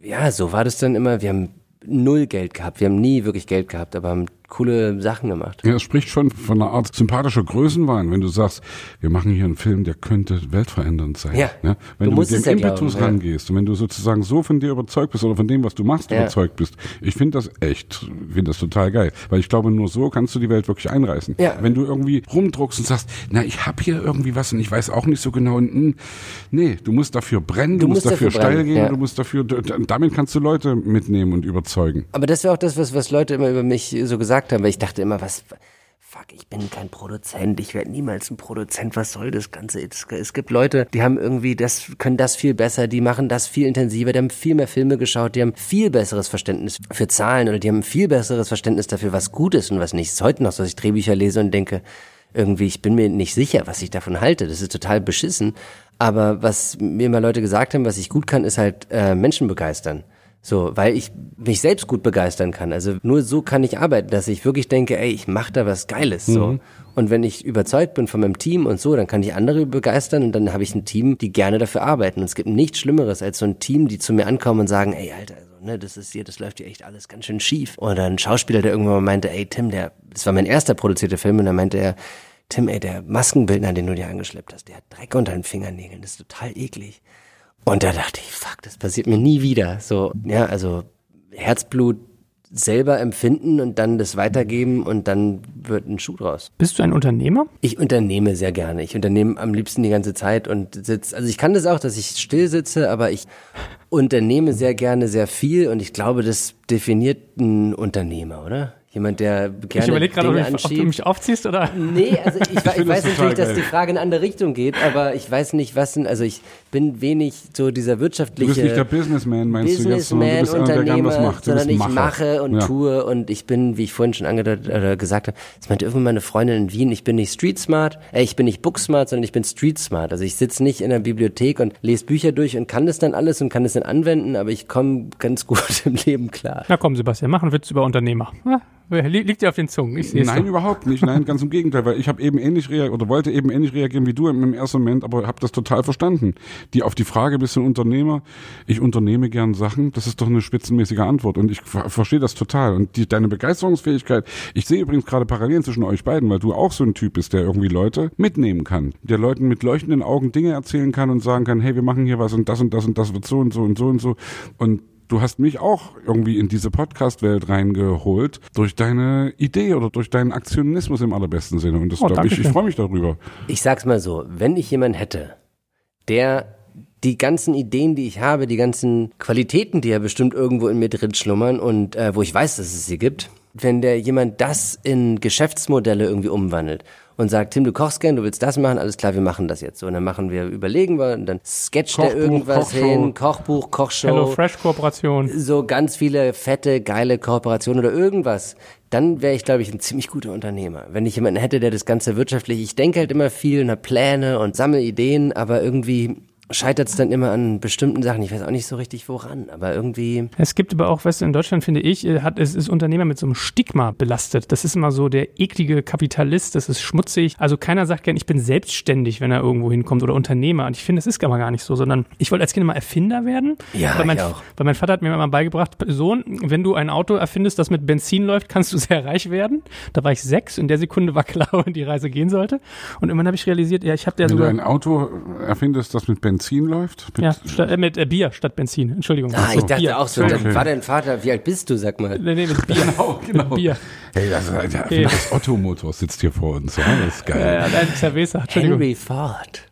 ja, so war das dann immer. Wir haben null Geld gehabt. Wir haben nie wirklich Geld gehabt, aber haben coole Sachen gemacht. Ja, es spricht schon von einer Art sympathischer Größenwahn, wenn du sagst, wir machen hier einen Film, der könnte weltverändernd sein. Ja. Wenn Du du, mit dem ja Impetus glauben, ja. rangehst und wenn du sozusagen so von dir überzeugt bist oder von dem, was du machst, Ja. überzeugt bist, ich finde das echt, finde das total geil. Weil ich glaube, nur so kannst du die Welt wirklich einreißen. Ja. Wenn du irgendwie rumdruckst und sagst, na, ich habe hier irgendwie was und ich weiß auch nicht so genau, und, hm, nee, du musst dafür brennen, du, Du musst musst dafür dafür steil gehen, ja. du musst dafür, damit kannst du Leute mitnehmen und überzeugen. Aber das wäre auch das, was, was Leute immer über mich so gesagt haben, weil ich dachte immer, was, fuck, ich bin kein Produzent, ich werde niemals ein Produzent, was soll das Ganze? Es, gibt Leute, die haben irgendwie, das, können das viel besser, die machen das viel intensiver, die haben viel mehr Filme geschaut, die haben viel besseres Verständnis für Zahlen oder die haben viel besseres Verständnis dafür, was gut ist und was nicht. Es ist heute noch so, dass ich Drehbücher lese und denke, irgendwie, ich bin mir nicht sicher, was ich davon halte. Das ist total beschissen. Aber was mir mal Leute gesagt haben, was ich gut kann, ist halt äh, Menschen begeistern. So, weil ich mich selbst gut begeistern kann. Also nur so kann ich arbeiten, dass ich wirklich denke, ey, ich mache da was Geiles. So. Und wenn ich überzeugt bin von meinem Team und so, dann kann ich andere begeistern und dann habe ich ein Team, die gerne dafür arbeiten. Und es gibt nichts Schlimmeres als so ein Team, die zu mir ankommen und sagen, ey, Alter, also, ne, das ist hier, das läuft hier echt alles ganz schön schief. Oder ein Schauspieler, der irgendwann mal meinte, ey, Tim, der, das war mein erster produzierter Film und da meinte er, Tim, ey, der Maskenbildner, den du dir angeschleppt hast, der hat Dreck unter den Fingernägeln, das ist total eklig. Und da dachte ich, fuck, das passiert mir nie wieder. So, ja, also Herzblut selber empfinden und dann das weitergeben und dann wird ein Schuh draus. Bist du ein Unternehmer? Ich unternehme sehr gerne. Ich unternehme am liebsten die ganze Zeit und sitze, also ich kann das auch, dass ich still sitze, aber ich unternehme sehr gerne sehr viel und ich glaube, das definiert einen Unternehmer, oder? Jemand, der gerne ich überlege gerade, ob, Dinge du mich- ob du mich aufziehst oder. Nee, also ich, ich, finde weiß natürlich, total dass geil. die Frage in eine andere Richtung geht, aber ich weiß nicht, was denn, also ich bin wenig so dieser Du wirtschaftliche bist nicht der Businessman, meinst du jetzt, sondern du Businessman, bist einer, der gerne was Unternehmer, macht. Du sondern bist ich Macher. mache und Ja. tue und ich bin, wie ich vorhin schon angedeutet oder gesagt habe, das meinte irgendwann meine Freundin in Wien, ich bin nicht street smart, äh, ich bin nicht book smart, sondern ich bin street smart. Also ich sitze nicht in der Bibliothek und lese Bücher durch und kann das dann alles und kann das dann anwenden, aber ich komme ganz <laughs> gut im Leben klar. Na komm, Sebastian, mach einen Witz über Unternehmer. Ja, li- liegt dir auf den Zungen. Nein, überhaupt nicht. Nein, ganz im Gegenteil, weil ich habe eben ähnlich reagiert oder wollte eben ähnlich reagieren wie du im, im ersten Moment, aber habe das total verstanden. Die auf die Frage, bist du ein Unternehmer? Ich unternehme gern Sachen. Das ist doch eine spitzenmäßige Antwort und ich ver verstehe das total. Und die, deine Begeisterungsfähigkeit. Ich sehe übrigens gerade Parallelen zwischen euch beiden, weil du auch so ein Typ bist, der irgendwie Leute mitnehmen kann, der Leuten mit leuchtenden Augen Dinge erzählen kann und sagen kann, hey, wir machen hier was und das und das und das wird so und so und so und so und Du hast mich auch irgendwie in diese Podcast-Welt reingeholt durch deine Idee oder durch deinen Aktionismus im allerbesten Sinne. Und das Oh, glaube ich, ich freue mich darüber. Ich sag's mal so, wenn ich jemanden hätte, der die ganzen Ideen, die ich habe, die ganzen Qualitäten, die ja bestimmt irgendwo in mir drin schlummern und äh, wo ich weiß, dass es sie gibt, wenn der jemand das in Geschäftsmodelle irgendwie umwandelt und sagt, Tim, du kochst gern, du willst das machen, alles klar, wir machen das jetzt so. Und dann machen wir, überlegen wir und dann sketcht er irgendwas Kochshow. hin, Kochbuch, Kochshow Hello Fresh Kooperation. so ganz viele fette, geile Kooperationen oder irgendwas, dann wäre ich, glaube ich, ein ziemlich guter Unternehmer. Wenn ich jemanden hätte, der das Ganze wirtschaftlich, ich denke halt immer viel und habe Pläne und sammle Ideen, aber irgendwie scheitert es dann immer an bestimmten Sachen. Ich weiß auch nicht so richtig woran, aber irgendwie. Es gibt aber auch, weißt du, in Deutschland finde ich, äh, hat es ist Unternehmer mit so einem Stigma belastet. Das ist immer so der eklige Kapitalist, das ist schmutzig. Also keiner sagt gern, ich bin selbstständig, wenn er irgendwo hinkommt oder Unternehmer. Und ich finde, das ist aber gar nicht so, sondern ich wollte als Kind immer Erfinder werden. Ja, weil mein, ich auch. weil mein Vater hat mir immer beigebracht, Sohn, wenn du ein Auto erfindest, das mit Benzin läuft, kannst du sehr reich werden. Da war ich sechs, in der Sekunde war klar, <laughs> wohin die Reise gehen sollte. Und irgendwann habe ich realisiert, ja, ich habe ja Wenn du sogar ein Auto erfindest, das mit Benzin läuft, mit, ja, statt, äh, mit äh, Bier statt Benzin. Entschuldigung. Ah, ich dachte Bier. auch so. Okay. Dann war dein Vater, wie alt bist du, sag mal? Nee, nee, mit Bier. Genau, <laughs> genau. Mit Bier. Hey, das, der Erfinder des Otto-Motors sitzt hier vor uns. Ja, das ist Ja, geil. ja, nein, Cerveza, Entschuldigung. Henry Ford.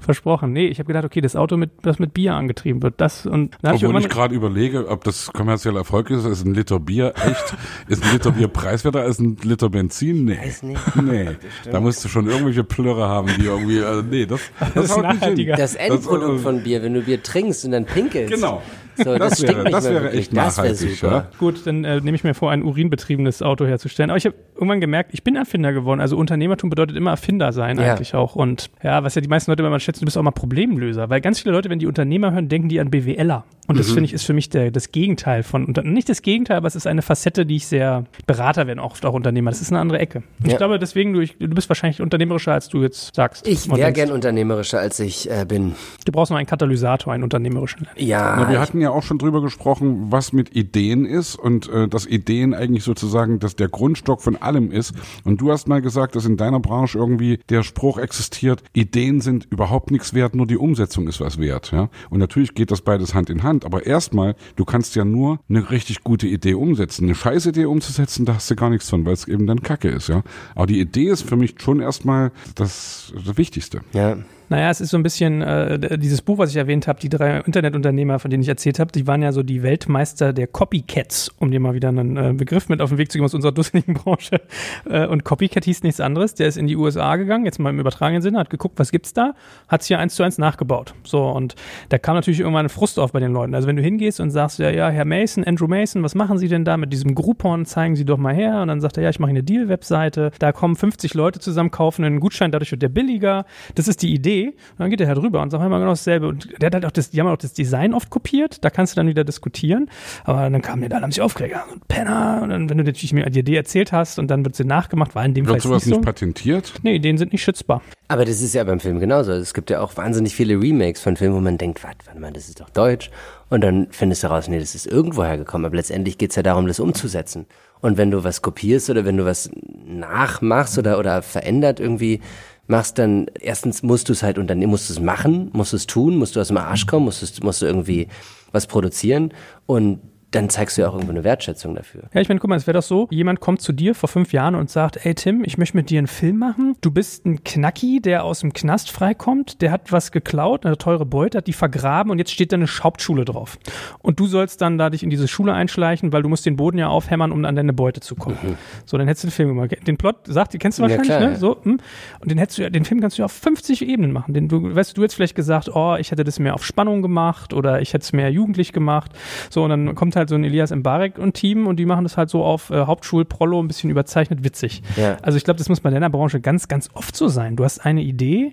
Versprochen. Nee, ich habe gedacht, okay, das Auto, mit, das mit Bier angetrieben wird, das und dann ich Obwohl ich gerade überlege, ob das kommerzieller Erfolg ist. Ist ein Liter Bier echt? Ist ein Liter Bier preiswerter als ein Liter Benzin? Nee. Weiß nicht. Nee. Da musst du schon irgendwelche Plörre haben, die irgendwie, also nee, das, das, ist nicht hin. nachhaltiger. Das Endprodukt äh, von Bier, wenn du Bier trinkst und dann pinkelst. Genau. So, das, Das wäre- das wäre wirklich. echt nachhaltig, super. ja. gut, dann äh, nehme ich mir vor, ein urinbetriebenes Auto herzustellen. Aber ich habe irgendwann gemerkt, ich bin Erfinder geworden. Also Unternehmertum bedeutet immer Erfinder sein Ja. eigentlich auch. Und ja, was ja die meisten Leute immer mal schätzen, du bist auch mal Problemlöser. Weil ganz viele Leute, wenn die Unternehmer hören, denken die an BWLer. Und Mhm. das finde ich ist für mich der, das Gegenteil von, nicht das Gegenteil, aber es ist eine Facette, die ich sehr, Berater werden oft auch Unternehmer. Das ist eine andere Ecke. Und Ich Ja. glaube deswegen, du, ich, du bist wahrscheinlich unternehmerischer, als du jetzt sagst. Ich wäre gern unternehmerischer, als ich äh, bin. Du brauchst noch einen Katalysator, einen unternehmerischen. Ja, Na, wir hatten ja auch schon drüber gesprochen, was mit Ideen ist und äh, dass Ideen eigentlich sozusagen dass der Grundstock von allem ist. Und du hast mal gesagt, dass in deiner Branche irgendwie der Spruch existiert, Ideen sind überhaupt nichts wert, nur die Umsetzung ist was wert. Ja? Und natürlich geht das beides Hand in Hand. Aber erstmal, du kannst ja nur eine richtig gute Idee umsetzen. Eine scheiß Idee umzusetzen, da hast du gar nichts von, weil es eben dann Kacke ist. Ja? Aber die Idee ist für mich schon erstmal das, das Wichtigste. ja. Naja, es ist so ein bisschen äh, dieses Buch, was ich erwähnt habe, die drei Internetunternehmer, von denen ich erzählt habe, die waren ja so die Weltmeister der Copycats, um dir mal wieder einen äh, Begriff mit auf den Weg zu geben aus unserer dusseligen Branche. Äh, und Copycat hieß nichts anderes. Der ist in die USA gegangen, jetzt mal im übertragenen Sinne, hat geguckt, was gibt's da, hat's hier eins zu eins nachgebaut. So, und da kam natürlich irgendwann ein Frust auf bei den Leuten. Also wenn du hingehst und sagst, ja, ja, Herr Mason, Andrew Mason, was machen Sie denn da mit diesem Groupon? Zeigen Sie doch mal her. Und dann sagt er, ja, ich mache eine Deal-Webseite. Da kommen 50 Leute zusammen, kaufen einen Gutschein, dadurch wird der billiger. Das ist die Idee. Und dann geht der halt rüber und sagt immer genau dasselbe. Und der hat halt auch das, die haben auch das Design oft kopiert. Da kannst du dann wieder diskutieren. Aber dann kamen die da, haben sich aufgeregt. Ja, ein Penner. Und dann, wenn du natürlich mir die Idee erzählt hast und dann wird sie nachgemacht, war in dem Fall Wird sowas nicht nicht so. patentiert? Nee, Ideen sind nicht schützbar. Aber das ist ja beim Film genauso. Es gibt ja auch wahnsinnig viele Remakes von Filmen, wo man denkt, warte, warte mal, das ist doch Deutsch. Und dann findest du raus, nee, das ist irgendwo hergekommen. Aber letztendlich geht's ja darum, das umzusetzen. Und wenn du was kopierst oder wenn du was nachmachst oder, oder verändert irgendwie machst, dann erstens musst du es halt und dann musst du es machen, musst du es tun, musst du aus dem Arsch kommen, musst, du- musst du irgendwie was produzieren. Und dann zeigst du ja auch irgendwo eine Wertschätzung dafür. Ja, ich meine, guck mal, es wäre doch so, jemand kommt zu dir vor fünf Jahren und sagt, ey Tim, ich möchte mit dir einen Film machen. Du bist ein Knacki, der aus dem Knast freikommt, der hat was geklaut, eine teure Beute, hat die vergraben und jetzt steht da eine Hauptschule drauf. Und du sollst dann da dich in diese Schule einschleichen, weil du musst den Boden ja aufhämmern, um an deine Beute zu kommen. So, dann hättest du den Film gemacht. Den Plot, sagt, den kennst du Ja, wahrscheinlich, klar, ne? ja. So, hm. Und den hättest du ja, den Film kannst du ja auf 50 Ebenen machen. Den, du, weißt du, du hättest vielleicht gesagt, oh, ich hätte das mehr auf Spannung gemacht oder ich hätte es mehr jugendlich gemacht. So, und dann kommt halt so ein Elias Mbarek und Team und die machen das halt so auf äh, Hauptschul-Prollo ein bisschen überzeichnet witzig. Ja. Also ich glaube, das muss bei deiner Branche ganz, ganz oft so sein. Du hast eine Idee.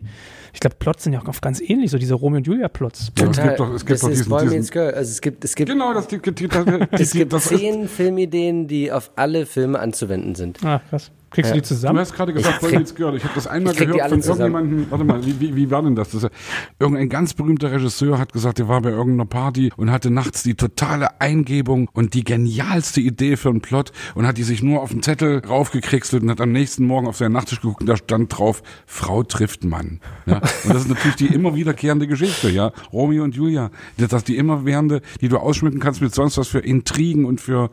Ich glaube, Plots sind ja auch oft ganz ähnlich, so diese Romeo und Julia Plots. Ja, es gibt doch, es gibt das doch diesen, Boy diesen Girl. Also es gibt, es gibt, Genau, das, die, die, die, <laughs> es gibt das ist, zehn Filmideen, die auf alle Filme anzuwenden sind. Ah, krass. Kriegst du die Du zusammen? hast gerade gesagt, Ich Boy Meets Girl. Ich habe das einmal gehört von zusammen. irgendjemandem. Warte mal, wie, wie, wie war denn das? das ist, irgendein ganz berühmter Regisseur hat gesagt, er war bei irgendeiner Party und hatte nachts die totale Eingebung und die genialste Idee für einen Plot und hat die sich nur auf den Zettel raufgekriegselt und hat am nächsten Morgen auf seinen Nachttisch geguckt und da stand drauf, Frau trifft Mann. Ja? Und das ist natürlich die immer wiederkehrende Geschichte, ja. Romeo und Julia. Das ist die immerwährende, die du ausschmücken kannst mit sonst was für Intrigen und für,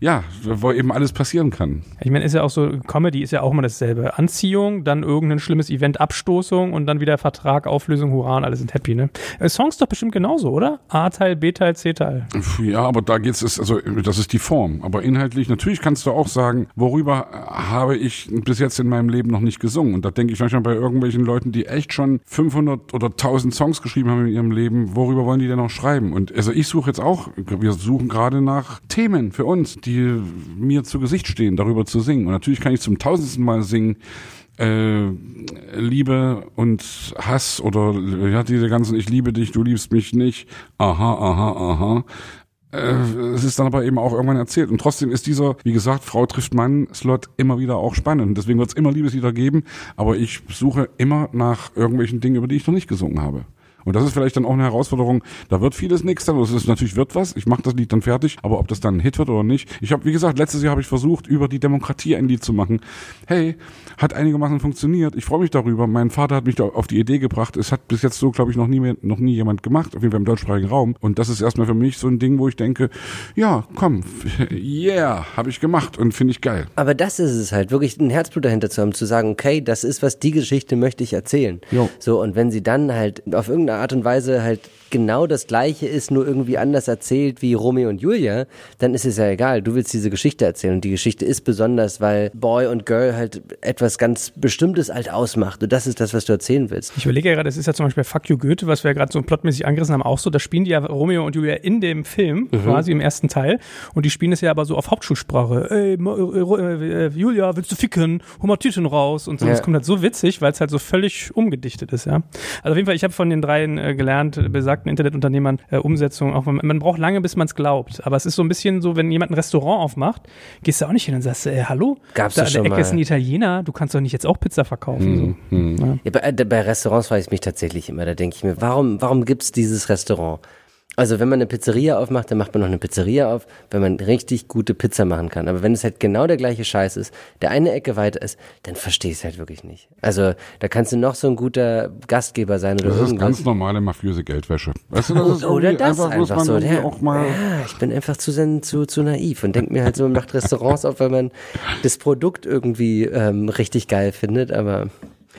ja, wo eben alles passieren kann. Ich meine, ist ja auch so, Comedy ist ja auch immer dasselbe. Anziehung, dann irgendein schlimmes Event, Abstoßung und dann wieder Vertrag, Auflösung, Hurra und alle sind happy, ne? Äh, Songs doch bestimmt genauso, oder? A-Teil, B-Teil, C-Teil. Ja, aber da geht's es also das ist die Form, aber inhaltlich natürlich kannst du auch sagen, worüber habe ich bis jetzt in meinem Leben noch nicht gesungen und da denke ich manchmal bei irgendwelchen Leuten, die echt schon 500 oder 1000 Songs geschrieben haben in ihrem Leben, worüber wollen die denn noch schreiben? Und also ich suche jetzt auch, wir suchen gerade nach Themen für uns, die mir zu Gesicht stehen, darüber zu singen und natürlich kann ich zum tausendsten Mal singen äh, Liebe und Hass oder ja, diese ganzen Ich liebe dich, du liebst mich nicht, aha, aha, aha. Äh, es ist dann aber eben auch irgendwann erzählt. Und trotzdem ist dieser, wie gesagt, Frau trifft Mann-Slot immer wieder auch spannend. Deswegen wird es immer Liebeslieder geben, aber ich suche immer nach irgendwelchen Dingen, über die ich noch nicht gesungen habe. Und das ist vielleicht dann auch eine Herausforderung. Da wird vieles nichts dann. Das ist natürlich wird was. Ich mache das Lied dann fertig. Aber ob das dann ein Hit wird oder nicht. Ich habe, wie gesagt, letztes Jahr habe ich versucht, über die Demokratie ein Lied zu machen. Hey, hat einigermaßen funktioniert. Ich freue mich darüber. Mein Vater hat mich da auf die Idee gebracht. Es hat bis jetzt so, glaube ich, noch nie mehr, noch nie jemand gemacht. Auf jeden Fall im deutschsprachigen Raum. Und das ist erstmal für mich so ein Ding, wo ich denke, ja, komm, <laughs> yeah, habe ich gemacht und finde ich geil. Aber das ist es halt, wirklich ein Herzblut dahinter zu haben, zu sagen, okay, das ist was, die Geschichte möchte ich erzählen. Jo. So, und wenn sie dann halt auf irgendeine Art und Weise halt genau das Gleiche ist, nur irgendwie anders erzählt wie Romeo und Julia, dann ist es ja egal. Du willst diese Geschichte erzählen und die Geschichte ist besonders, weil Boy und Girl halt etwas ganz Bestimmtes halt ausmacht und das ist das, was du erzählen willst. Ich überlege ja gerade, es ist ja zum Beispiel Fuck You Goethe, was wir ja gerade so plotmäßig angerissen haben, auch so, da spielen die ja Romeo und Julia in dem Film, quasi im ersten Teil und die spielen es ja aber so auf Hauptschulsprache. Ey, Ma- äh, äh, Julia, willst du ficken? Hol mal Tüten raus und so. Ja. Das kommt halt so witzig, weil es halt so völlig umgedichtet ist, ja. Also auf jeden Fall, ich habe von den dreien äh, gelernt, äh, besagten Internetunternehmern, äh, Umsetzung, auch wenn, man braucht lange, bis man es glaubt. Aber es ist so ein bisschen so, wenn jemand ein Restaurant aufmacht, gehst du auch nicht hin und sagst, äh, hallo? Gab's da an der Ecke ist mal. ein Italiener, du kannst doch nicht jetzt auch Pizza verkaufen. So. Ja, bei, äh, bei Restaurants frage ich mich tatsächlich immer, da denke ich mir, warum, warum gibt's dieses Restaurant? Also wenn man eine Pizzeria aufmacht, dann macht man noch eine Pizzeria auf, wenn man richtig gute Pizza machen kann. Aber wenn es halt genau der gleiche Scheiß ist, der eine Ecke weiter ist, dann verstehe ich es halt wirklich nicht. Also da kannst du noch so ein guter Gastgeber sein oder Das ist ganz normale mafiöse Geldwäsche. Weißt du, das ist <laughs> Oder das einfach, einfach so. Der, auch mal. ja, ich bin einfach zu, zu, zu naiv und denke mir halt so, man macht Restaurants auf, weil man das Produkt irgendwie ähm, richtig geil findet, aber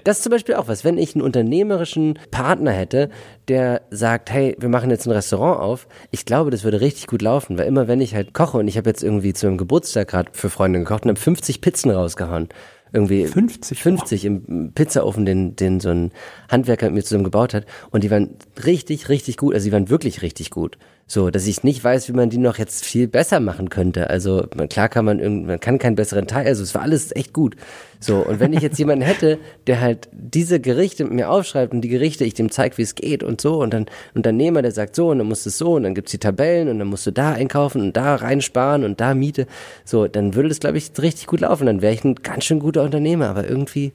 das ist zum Beispiel auch was, wenn ich einen unternehmerischen Partner hätte, der sagt, hey, wir machen jetzt ein Restaurant auf, ich glaube, das würde richtig gut laufen, weil immer wenn ich halt koche und ich habe jetzt irgendwie zu einem Geburtstag gerade für Freunde gekocht und habe 50 Pizzen rausgehauen, irgendwie 50? 50 im Pizzaofen, den, den so ein Handwerker mit mir zusammen gebaut hat. Und die waren richtig, richtig gut. Also die waren wirklich richtig gut. So, dass ich nicht weiß, wie man die noch jetzt viel besser machen könnte. Also man, klar kann man irgend, man kann keinen besseren Teil. Also es war alles echt gut. So und wenn ich jetzt jemanden <laughs> hätte, der halt diese Gerichte mit mir aufschreibt und die Gerichte ich dem zeige, wie es geht und so und dann Unternehmer, der sagt so und dann musst du es so und dann gibt's die Tabellen und dann musst du da einkaufen und da reinsparen und da Miete. So, dann würde das glaube ich richtig gut laufen. Dann wäre ich ein ganz schön guter Unternehmer. Aber irgendwie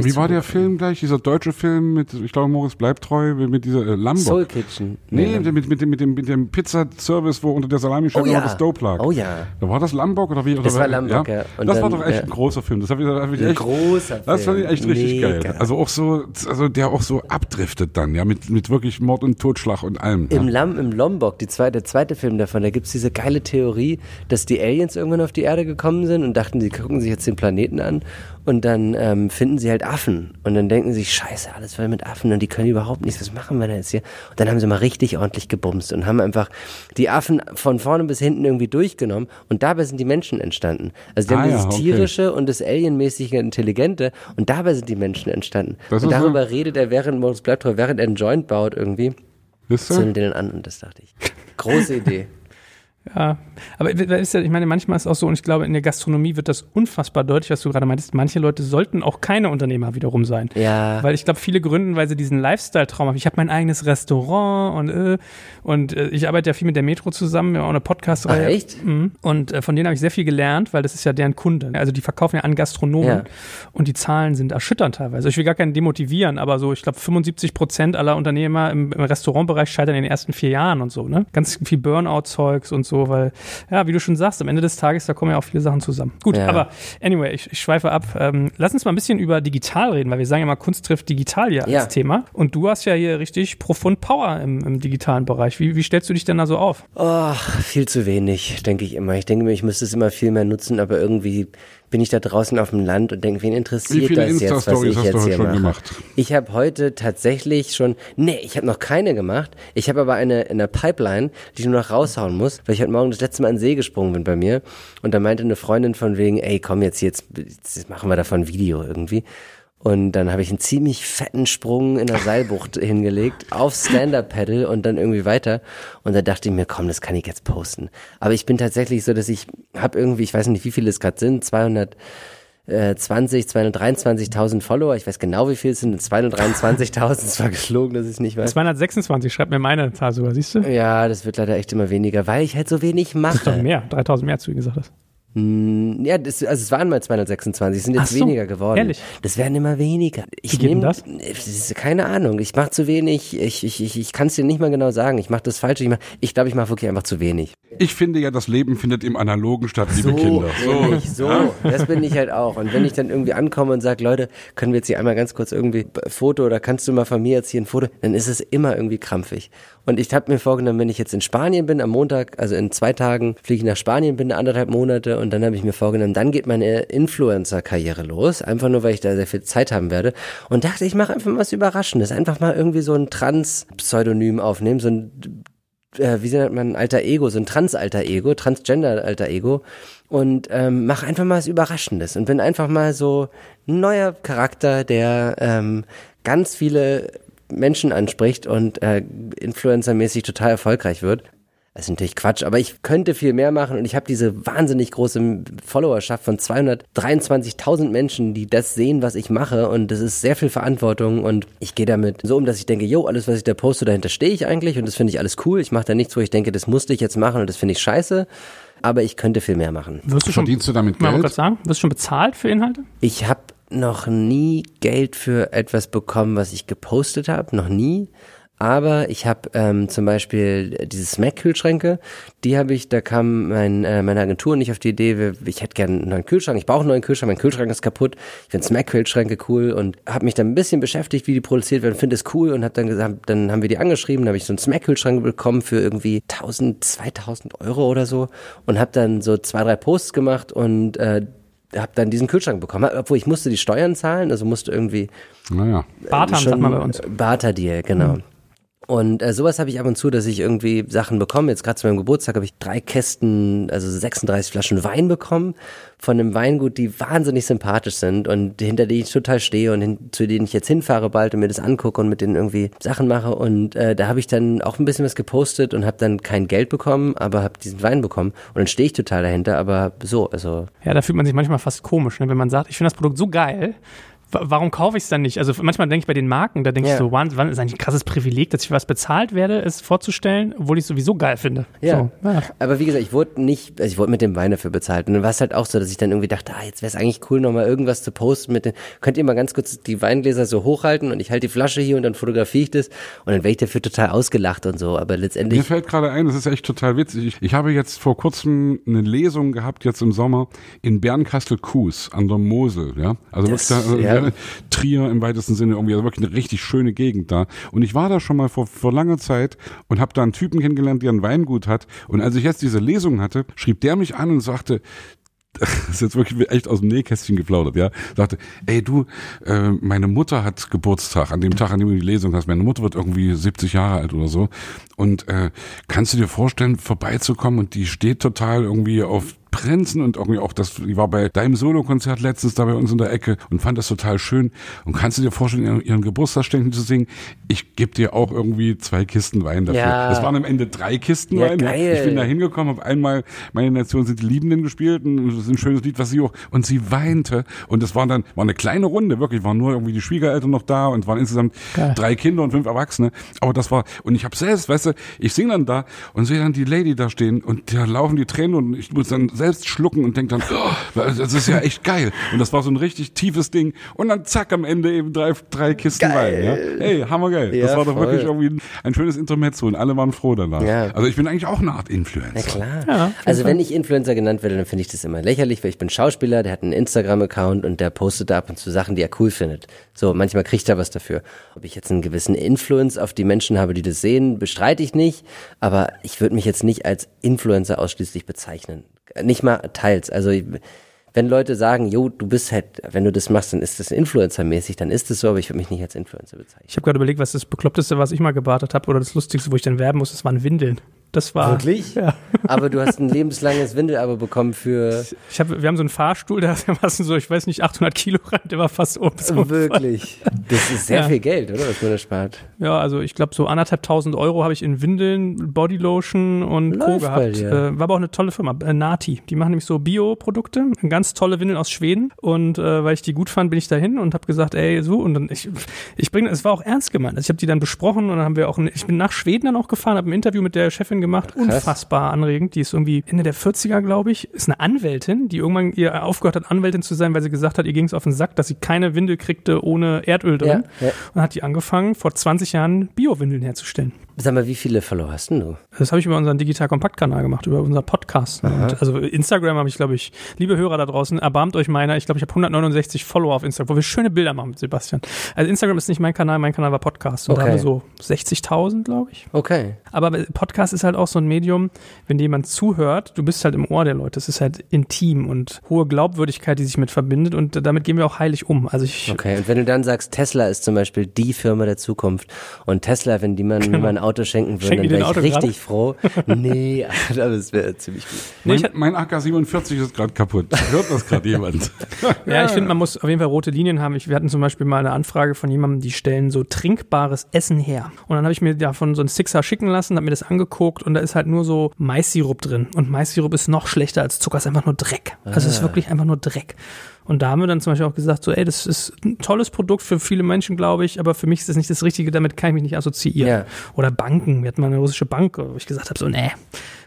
Wie war der. Film gleich? Dieser deutsche Film mit, ich glaube, Moritz bleibt treu, mit dieser äh, Lambo. Soul Kitchen. Nee, mit, mit, dem, mit dem, mit dem Pizzaservice, wo unter der Salamischeibe Oh ja. das Dope lag. Oh ja. Da war das Lombok oder wie? Oder Das war Lombok, ja. Und das war dann, doch echt ja. ein großer Film. Das hab ich, hab ich Ein echt, großer Das fand ich echt richtig Mega. geil. Also auch so, also der auch so abdriftet dann, ja, mit, mit wirklich Mord und Totschlag und allem. Im, ja. Lam, Im Lombok, die zweite, der zweite Film davon, da gibt's diese geile Theorie, dass die Aliens irgendwann auf die Erde gekommen sind und dachten, sie gucken sich jetzt den Planeten an und dann ähm, finden sie halt Affen und dann denken sie, scheiße, alles voll mit Affen und die können überhaupt nichts, was machen wir denn jetzt hier? Und dann haben sie mal richtig ordentlich gebumst und haben einfach die Affen von vorne bis hinten irgendwie durchgenommen und dabei sind die Menschen entstanden. Also die Ah haben ja, dieses okay. tierische und das alienmäßige Intelligente und dabei sind die Menschen entstanden. Das und darüber redet er, während Moritz bleibt treu, während er einen Joint baut irgendwie zündet den an und das dachte ich. Große Idee. <laughs> Ja, aber ist ja, ich meine, manchmal ist es auch so, und ich glaube, in der Gastronomie wird das unfassbar deutlich, was du gerade meintest. Manche Leute sollten auch keine Unternehmer wiederum sein. Ja. Weil ich glaube, viele gründen, weil sie diesen Lifestyle-Traum haben. Ich habe mein eigenes Restaurant und, äh, und äh, ich arbeite ja viel mit der Metro zusammen, wir haben auch eine Podcast-Reihe. Echt? Mhm. Und äh, von denen habe ich sehr viel gelernt, weil das ist ja deren Kunde. Also die verkaufen ja an Gastronomen Ja. und die Zahlen sind erschütternd teilweise. Ich will gar keinen demotivieren, aber so, ich glaube, 75 Prozent aller Unternehmer im, im Restaurantbereich scheitern in den ersten vier Jahren und so, ne? Ganz viel Burnout-Zeugs und so, weil, ja, wie du schon sagst, am Ende des Tages, da kommen ja auch viele Sachen zusammen. Gut, Ja. aber anyway, ich, ich schweife ab. Ähm, lass uns mal ein bisschen über digital reden, weil wir sagen ja mal, Kunst trifft digital ja als Ja. Thema. Und du hast ja hier richtig profund Power im, im digitalen Bereich. Wie, wie stellst du dich denn da so auf? Oh, viel zu wenig, denke ich immer. Ich denke mir, ich müsste es immer viel mehr nutzen, aber irgendwie bin ich da draußen auf dem Land und denke, wen interessiert das jetzt, was ich jetzt hier mache? gemacht? Ich habe heute tatsächlich schon, nee, ich habe noch keine gemacht. Ich habe aber eine in der Pipeline, die ich nur noch raushauen muss, weil ich heute Morgen das letzte Mal in den See gesprungen bin bei mir und da meinte eine Freundin von wegen, ey, komm jetzt, jetzt, jetzt machen wir davon ein Video irgendwie. Und dann habe ich einen ziemlich fetten Sprung in der Seilbucht <laughs> hingelegt, aufs Stand-Up-Pedal und dann irgendwie weiter. Und da dachte ich mir, komm, das kann ich jetzt posten. Aber ich bin tatsächlich so, dass ich habe irgendwie, ich weiß nicht, wie viele es gerade sind, 200 äh, 20, 223.000 Follower. Ich weiß genau, wie viel es sind. 223.000. Es war gelogen, dass ich es nicht weiß. 226, schreib mir meine Zahl sogar, siehst du? Ja, das wird leider echt immer weniger, weil ich halt so wenig Das ist doch mache. mehr, 3000 mehr, als du gesagt hast. Hm, Ja, das, also es waren mal 226, es sind jetzt so, weniger geworden. ehrlich? Das werden immer weniger. Ich Wie geht denn nehm- das? das ist keine Ahnung. Ich mache zu wenig. Ich, ich, ich, ich kann es dir nicht mal genau sagen. Ich mache das falsch. Ich, mach- ich glaube, ich mache wirklich einfach zu wenig. Ich finde ja, das Leben findet im Analogen statt, liebe Kinder. Nämlich so. Das bin ich halt auch. Und wenn ich dann irgendwie ankomme und sage, Leute, können wir jetzt hier einmal ganz kurz irgendwie ein Foto oder kannst du mal von mir jetzt hier ein Foto, dann ist es immer irgendwie krampfig. Und ich habe mir vorgenommen, wenn ich jetzt in Spanien bin, am Montag, also in zwei Tagen fliege ich nach Spanien, bin anderthalb Monate und dann habe ich mir vorgenommen, dann geht meine Influencer-Karriere los, einfach nur, weil ich da sehr viel Zeit haben werde. Und dachte, ich mache einfach mal was Überraschendes, einfach mal irgendwie so ein Trans-Pseudonym aufnehmen, so ein äh, wie nennt man, alter Ego, so ein Trans-alter Ego, Transgender-alter Ego und ähm, mach einfach mal was Überraschendes und bin einfach mal so ein neuer Charakter, der ähm, ganz viele Menschen anspricht und äh, influencermäßig total erfolgreich wird. Das ist natürlich Quatsch, aber ich könnte viel mehr machen und ich habe diese wahnsinnig große Followerschaft von 223.000 Menschen, die das sehen, was ich mache und das ist sehr viel Verantwortung und ich gehe damit so um, dass ich denke, yo, alles, was ich da poste, dahinter stehe ich eigentlich und das finde ich alles cool. Ich mache da nichts, wo ich denke, das musste ich jetzt machen und das finde ich scheiße, aber ich könnte viel mehr machen. Wirst du schon, Verdienst du damit Geld? sagen, wirst du schon bezahlt für Inhalte? Ich habe noch nie Geld für etwas bekommen, was ich gepostet habe, noch nie. Aber ich habe ähm, zum Beispiel diese Smack-Kühlschränke, die habe ich, da kam mein, äh, meine Agentur nicht auf die Idee, ich hätte gerne einen neuen Kühlschrank, ich brauche einen neuen Kühlschrank, mein Kühlschrank ist kaputt, ich finde Smack-Kühlschränke cool und habe mich dann ein bisschen beschäftigt, wie die produziert werden, finde es cool und habe dann gesagt, dann haben wir die angeschrieben, dann habe ich so einen Smack-Kühlschrank bekommen für irgendwie 1000, 2000 Euro oder so und habe dann so zwei, drei Posts gemacht und äh, habe dann diesen Kühlschrank bekommen, obwohl ich musste die Steuern zahlen, also musste irgendwie Naja. Bartern, sagt man bei uns. Barter-Deal, genau. Mhm. Und äh, sowas habe ich ab und zu, dass ich irgendwie Sachen bekomme. Jetzt gerade zu meinem Geburtstag habe ich drei Kästen, also 36 Flaschen Wein bekommen von einem Weingut, die wahnsinnig sympathisch sind und hinter denen ich total stehe und hin, zu denen ich jetzt hinfahre bald und mir das angucke und mit denen irgendwie Sachen mache. Und äh, da habe ich dann auch ein bisschen was gepostet und habe dann kein Geld bekommen, aber habe diesen Wein bekommen. Und dann stehe ich total dahinter, aber so, also Ja, da fühlt man sich manchmal fast komisch, ne? wenn man sagt, ich finde das Produkt so geil. Wa- Warum kaufe ich es dann nicht? Also manchmal denke ich bei den Marken, da denke Ja. ich so, wann, wann ist eigentlich ein krasses Privileg, dass ich was bezahlt werde, es vorzustellen, obwohl ich es sowieso geil finde. Ja. So, ja. Aber wie gesagt, ich wurde nicht, also ich wurde mit dem Wein dafür bezahlt. Und dann war es halt auch so, dass ich dann irgendwie dachte, ah, jetzt wäre es eigentlich cool, nochmal irgendwas zu posten mit den, könnt ihr mal ganz kurz die Weingläser so hochhalten und ich halte die Flasche hier und dann fotografiere ich das und dann werde ich dafür total ausgelacht und so. Aber Mir letztendlich, fällt gerade ein, das ist echt total witzig. Ich, ich habe jetzt vor kurzem eine Lesung gehabt, jetzt im Sommer, in Bernkastel-Kues an der Mosel, ja. Also Das- wirklich da, ja. Äh, Trier im weitesten Sinne irgendwie, also wirklich eine richtig schöne Gegend da. Und ich war da schon mal vor, vor langer Zeit und habe da einen Typen kennengelernt, der ein Weingut hat. Und als ich jetzt diese Lesung hatte, schrieb der mich an und sagte, <laughs> das ist jetzt wirklich echt aus dem Nähkästchen geplaudert, ja. Sagte, ey du, äh, meine Mutter hat Geburtstag, an dem Tag, an dem du die Lesung hast. Meine Mutter wird irgendwie 70 Jahre alt oder so. Und äh, kannst du dir vorstellen, vorbeizukommen und die steht total irgendwie auf Prinzen und irgendwie auch das, die war bei deinem Solokonzert letztens da bei uns in der Ecke und fand das total schön. Und kannst du dir vorstellen, ihren, Geburtstagsständen zu singen? Ich gebe dir auch irgendwie zwei Kisten Wein dafür. Ja. Es waren am Ende drei Kisten Ja, Wein. geil. Ich bin da hingekommen, habe einmal meine Nation sind die Liebenden gespielt und das ist ein schönes Lied, was sie auch und sie weinte und es war dann war eine kleine Runde, wirklich waren nur irgendwie die Schwiegereltern noch da und es waren insgesamt Geil. drei Kinder und fünf Erwachsene, aber das war und ich habe selbst, weißt du, ich singe dann da und sehe dann die Lady da stehen und da laufen die Tränen und ich muss dann selbst schlucken und denke dann, oh, das ist ja echt geil und das war so ein richtig tiefes Ding und dann zack am Ende eben drei drei Kisten Geil. Wein, ja. Hey, hammergeil. Ja, das war doch voll. wirklich irgendwie ein, ein schönes Intermezzo und alle waren froh danach. Ja. Also ich bin eigentlich auch eine Art Influencer. na klar. Ja, also wenn ich Influencer genannt werde, dann finde ich das immer lächerlich, weil ich bin Schauspieler, der hat einen Instagram-Account und der postet da ab und zu Sachen, die er cool findet. So, manchmal kriegt er was dafür. Ob ich jetzt einen gewissen Influence auf die Menschen habe, die das sehen, bestreite ich nicht, aber ich würde mich jetzt nicht als Influencer ausschließlich bezeichnen. Nicht mal teils. Also wenn Leute sagen, jo, du bist halt, wenn du das machst, dann ist das Influencer-mäßig, dann ist es so, aber ich würde mich nicht als Influencer bezeichnen. Ich habe gerade überlegt, was das Bekloppteste, was ich mal gewartet habe, oder das Lustigste, wo ich dann werben muss, das waren Windeln. Das war. Wirklich? Ja. <laughs> Aber du hast ein lebenslanges Windelabo bekommen für. Ich hab, wir haben so einen Fahrstuhl, der <laughs> war so, ich weiß nicht, 800 Kilo rein, der war fast oben. So Wirklich. Das ist sehr Ja. viel Geld, oder? Was man da spart. Ja, also ich glaube, so anderthalb tausend Euro habe ich in Windeln, Bodylotion und Co. Läuft bei gehabt. Äh, war aber auch eine tolle Firma, äh, Nati. Die machen nämlich so Bioprodukte, ganz tolle Windeln aus Schweden. Und äh, weil ich die gut fand, bin ich dahin und habe gesagt, ey, so. Und dann, ich, ich bringe, es war auch ernst gemeint. Also ich habe die dann besprochen und dann haben wir auch, ein, ich bin nach Schweden dann auch gefahren, habe ein Interview mit der Chefin gemacht. Krass. Unfassbar anregend. Die ist irgendwie Ende der 40er, glaube ich. Ist eine Anwältin, die irgendwann ihr aufgehört hat, Anwältin zu sein, weil sie gesagt hat, ihr ging es auf den Sack, dass sie keine Windel kriegte ohne Erdöl drin. Ja, ja. Und hat die angefangen, vor 20 Jahren Bio-Windeln herzustellen. Sag mal, wie viele Follower hast denn du? Das habe ich über unseren Digital Kompakt Kanal gemacht, über unser Podcast. Also Instagram habe ich, glaube ich, liebe Hörer da draußen, erbarmt euch meiner. Ich glaube, ich habe 169 Follower auf Instagram, wo wir schöne Bilder machen mit Sebastian. Also Instagram ist nicht mein Kanal, mein Kanal war Podcast. Und da Okay. haben wir so 60.000, glaube ich. Okay. Aber Podcast ist halt auch so ein Medium, wenn dir jemand zuhört, du bist halt im Ohr der Leute. Es ist halt intim und hohe Glaubwürdigkeit, die sich mit verbindet und damit gehen wir auch heilig um. Also ich, Okay. Und wenn du dann sagst, Tesla ist zum Beispiel die Firma der Zukunft und Tesla, wenn die man mal ein Auto schenken würden, Schenken dann wäre ich Auto richtig froh. <laughs> Nee, aber es wäre ziemlich gut. Nee, ich Mein, mein AK-47 ist gerade kaputt. Hört das gerade jemand? <laughs> Ja, ich finde, man muss auf jeden Fall rote Linien haben. Ich, wir hatten zum Beispiel mal eine Anfrage von jemandem, die stellen so trinkbares Essen her. Und dann habe ich mir davon so einen Sixer schicken lassen, habe mir das angeguckt und da ist halt nur so Maissirup drin. Und Maissirup ist noch schlechter als Zucker, ist einfach nur Dreck. Also es ist wirklich einfach nur Dreck. Und da haben wir dann zum Beispiel auch gesagt, so, ey, das ist ein tolles Produkt für viele Menschen, glaube ich, aber für mich ist das nicht das Richtige, damit kann ich mich nicht assoziieren. Ja. Oder Banken. Wir hatten mal eine russische Bank, wo ich gesagt habe, so, nee.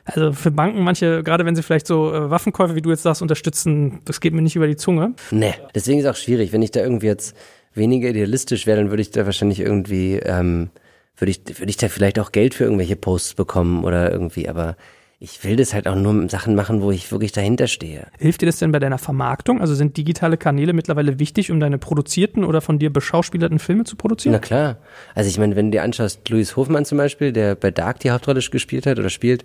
Also für Banken, manche, gerade wenn sie vielleicht so äh, Waffenkäufe, wie du jetzt sagst, unterstützen, das geht mir nicht über die Zunge. Nee. Deswegen ist auch schwierig. Wenn ich da irgendwie jetzt weniger idealistisch wäre, dann würde ich da wahrscheinlich irgendwie, ähm, würde ich, würde ich da vielleicht auch Geld für irgendwelche Posts bekommen oder irgendwie, aber ich will das halt auch nur mit Sachen machen, wo ich wirklich dahinter stehe. Hilft dir das denn bei deiner Vermarktung? Also sind digitale Kanäle mittlerweile wichtig, um deine produzierten oder von dir beschauspielerten Filme zu produzieren? Na klar. Also ich meine, wenn du dir anschaust, Louis Hofmann zum Beispiel, der bei Dark die Hauptrolle gespielt hat oder spielt,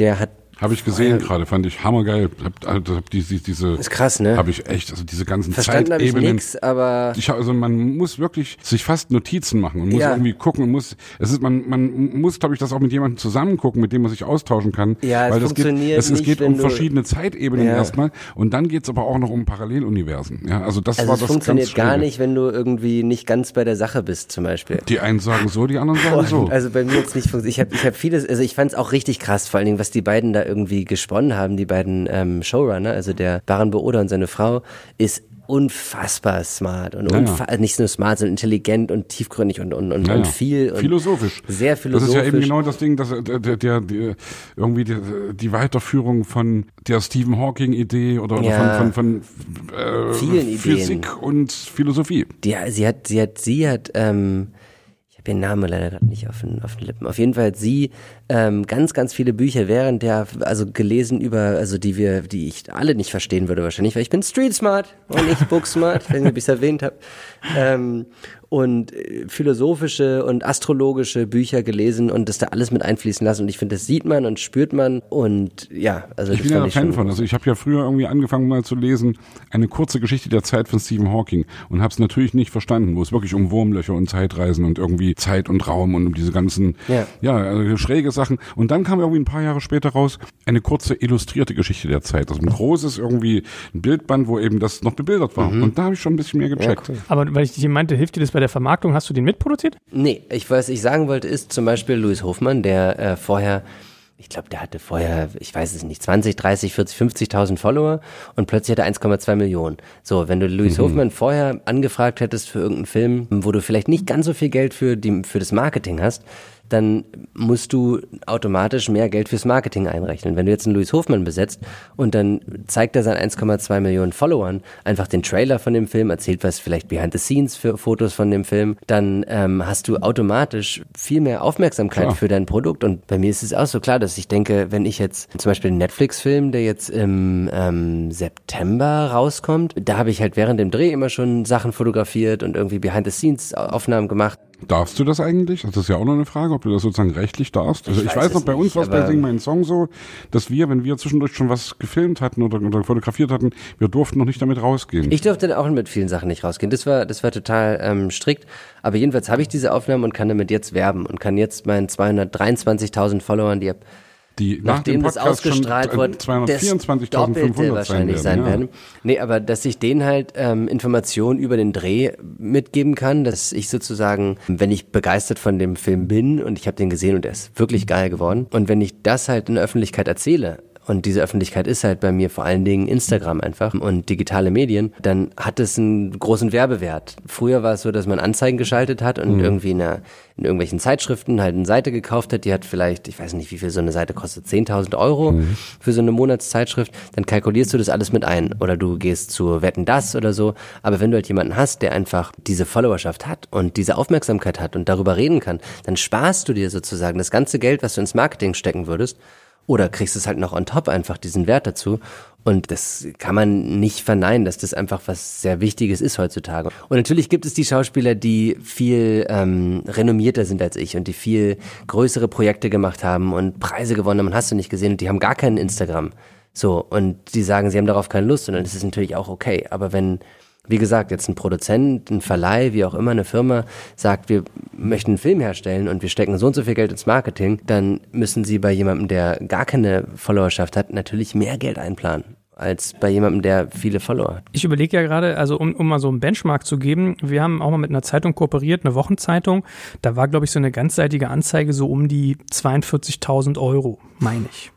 der hat, Habe ich gesehen gerade, fand ich hammergeil. Hab, also, hab die, die, diese, ist krass, ne? habe ich echt, also diese ganzen Verstanden habe ich Zeitebenen. nix, aber Ich hab, also man muss wirklich sich fast Notizen machen und muss Ja. irgendwie gucken und muss es ist man man muss glaube ich das auch mit jemandem zusammen gucken, mit dem man sich austauschen kann, Ja, es weil das geht funktioniert es, es nicht, geht wenn um verschiedene Zeitebenen Ja. erstmal und dann geht's aber auch noch um Paralleluniversen. Ja, also das also war es das funktioniert gar nicht, wenn du irgendwie nicht ganz bei der Sache bist, zum Beispiel. Die einen sagen so, die anderen sagen so. Also bei mir jetzt nicht funktioniert. Ich habe ich hab vieles, also ich fand es auch richtig krass, vor allen Dingen, was die beiden da irgendwie gesponnen haben, die beiden ähm, Showrunner, also der Baran Booda und seine Frau, ist unfassbar smart und Ja, ja. unfa also nicht nur smart, sondern intelligent und tiefgründig und, und, und, Ja, und ja. viel. Und philosophisch. Sehr Das philosophisch. ist ja eben genau das Ding, dass äh, der, der, der irgendwie die, die Weiterführung von der Stephen Hawking Idee oder, oder Ja. von, von, von äh, Vielen Ideen. Physik und Philosophie. Die, sie hat, sie hat, sie hat, ähm, habe ihren Namen leider gerade nicht auf den, auf den Lippen. Auf jeden Fall hat sie ähm, ganz, ganz viele Bücher während der, also gelesen über, also die wir, die ich alle nicht verstehen würde wahrscheinlich, weil ich bin Street Smart und nicht Book Smart, ob ich es erwähnt habe. Ähm, und äh, philosophische und astrologische Bücher gelesen und das da alles mit einfließen lassen. Und ich finde, das sieht man und spürt man. Und ja, also Ich das bin ja ein ich Fan von. Also ich habe ja früher irgendwie angefangen mal zu lesen, eine kurze Geschichte der Zeit von Stephen Hawking und habe es natürlich nicht verstanden, wo es wirklich um Wurmlöcher und Zeitreisen und irgendwie Zeit und Raum und um diese ganzen, Ja. ja, also schräge Sachen. Und dann kam irgendwie ein paar Jahre später raus eine kurze illustrierte Geschichte der Zeit. Also ein großes irgendwie ein Bildband, wo eben das noch bebildert war. Und da habe ich schon ein bisschen mehr gecheckt. cool. Aber weil ich dich meinte, hilft dir das bei der Vermarktung? Hast du den mitproduziert? Nee, ich was ich sagen wollte ist zum Beispiel Louis Hofmann, der äh, vorher, ich glaube, der hatte vorher, ich weiß es nicht, 20, 30, 40, 50.000 Follower und plötzlich hat er 1,2 Millionen. So, wenn du Louis Hofmann vorher angefragt hättest für irgendeinen Film, wo du vielleicht nicht ganz so viel Geld für, die, für das Marketing hast, dann musst du automatisch mehr Geld fürs Marketing einrechnen. Wenn du jetzt einen Louis Hofmann besetzt und dann zeigt er seinen 1,2 Millionen Followern einfach den Trailer von dem Film, erzählt was vielleicht behind the scenes für Fotos von dem Film, dann ähm, hast du automatisch viel mehr Aufmerksamkeit Klar. für dein Produkt. Und bei mir ist es auch so klar, dass ich denke, wenn ich jetzt zum Beispiel einen Netflix-Film, der jetzt im ähm, September rauskommt, da habe ich halt während dem Dreh immer schon Sachen fotografiert und irgendwie behind the scenes Aufnahmen gemacht. Darfst du das eigentlich? Das ist ja auch noch eine Frage, ob du das sozusagen rechtlich darfst. Also ich, weiß weiß, es noch, bei uns war es bei Sing meinen Song so, dass wir, wenn wir zwischendurch schon was gefilmt hatten oder, oder fotografiert hatten, wir durften noch nicht damit rausgehen. Ich durfte auch mit vielen Sachen nicht rausgehen. Das war, das war total ähm, strikt. Aber jedenfalls habe ich diese Aufnahmen und kann damit jetzt werben und kann jetzt meinen 223.000 Followern, die ab die nach nachdem dem das ausgestrahlt das 224.500 Doppelte wahrscheinlich sein ja. werden. Nee, aber dass ich denen halt ähm, Informationen über den Dreh mitgeben kann, dass ich sozusagen, wenn ich begeistert von dem Film bin und ich habe den gesehen und er ist wirklich geil geworden und wenn ich das halt in der Öffentlichkeit erzähle, und diese Öffentlichkeit ist halt bei mir vor allen Dingen Instagram einfach und digitale Medien, dann hat es einen großen Werbewert. Früher war es so, dass man Anzeigen geschaltet hat und irgendwie in, einer, in irgendwelchen Zeitschriften halt eine Seite gekauft hat, die hat vielleicht, ich weiß nicht, wie viel so eine Seite kostet, 10.000 Euro für so eine Monatszeitschrift, dann kalkulierst du das alles mit ein. Oder du gehst zu Wetten das oder so. Aber wenn du halt jemanden hast, der einfach diese Followerschaft hat und diese Aufmerksamkeit hat und darüber reden kann, dann sparst du dir sozusagen das ganze Geld, was du ins Marketing stecken würdest oder kriegst es halt noch on top einfach diesen Wert dazu. Und das kann man nicht verneinen, dass das einfach was sehr Wichtiges ist heutzutage. Und natürlich gibt es die Schauspieler, die viel ähm, renommierter sind als ich und die viel größere Projekte gemacht haben und Preise gewonnen haben hast du nicht gesehen und die haben gar keinen Instagram. So, und die sagen, sie haben darauf keine Lust und dann ist es natürlich auch okay. Aber wenn, wie gesagt, jetzt ein Produzent, ein Verleih, wie auch immer, eine Firma sagt, wir möchten einen Film herstellen und wir stecken so und so viel Geld ins Marketing, dann müssen sie bei jemandem, der gar keine Followerschaft hat, natürlich mehr Geld einplanen als bei jemandem, der viele Follower hat. Ich überlege ja gerade, also um, um mal so einen Benchmark zu geben, wir haben auch mal mit einer Zeitung kooperiert, eine Wochenzeitung. Da war, glaube ich, so eine ganzseitige Anzeige so um die 42.000 Euro, meine ich.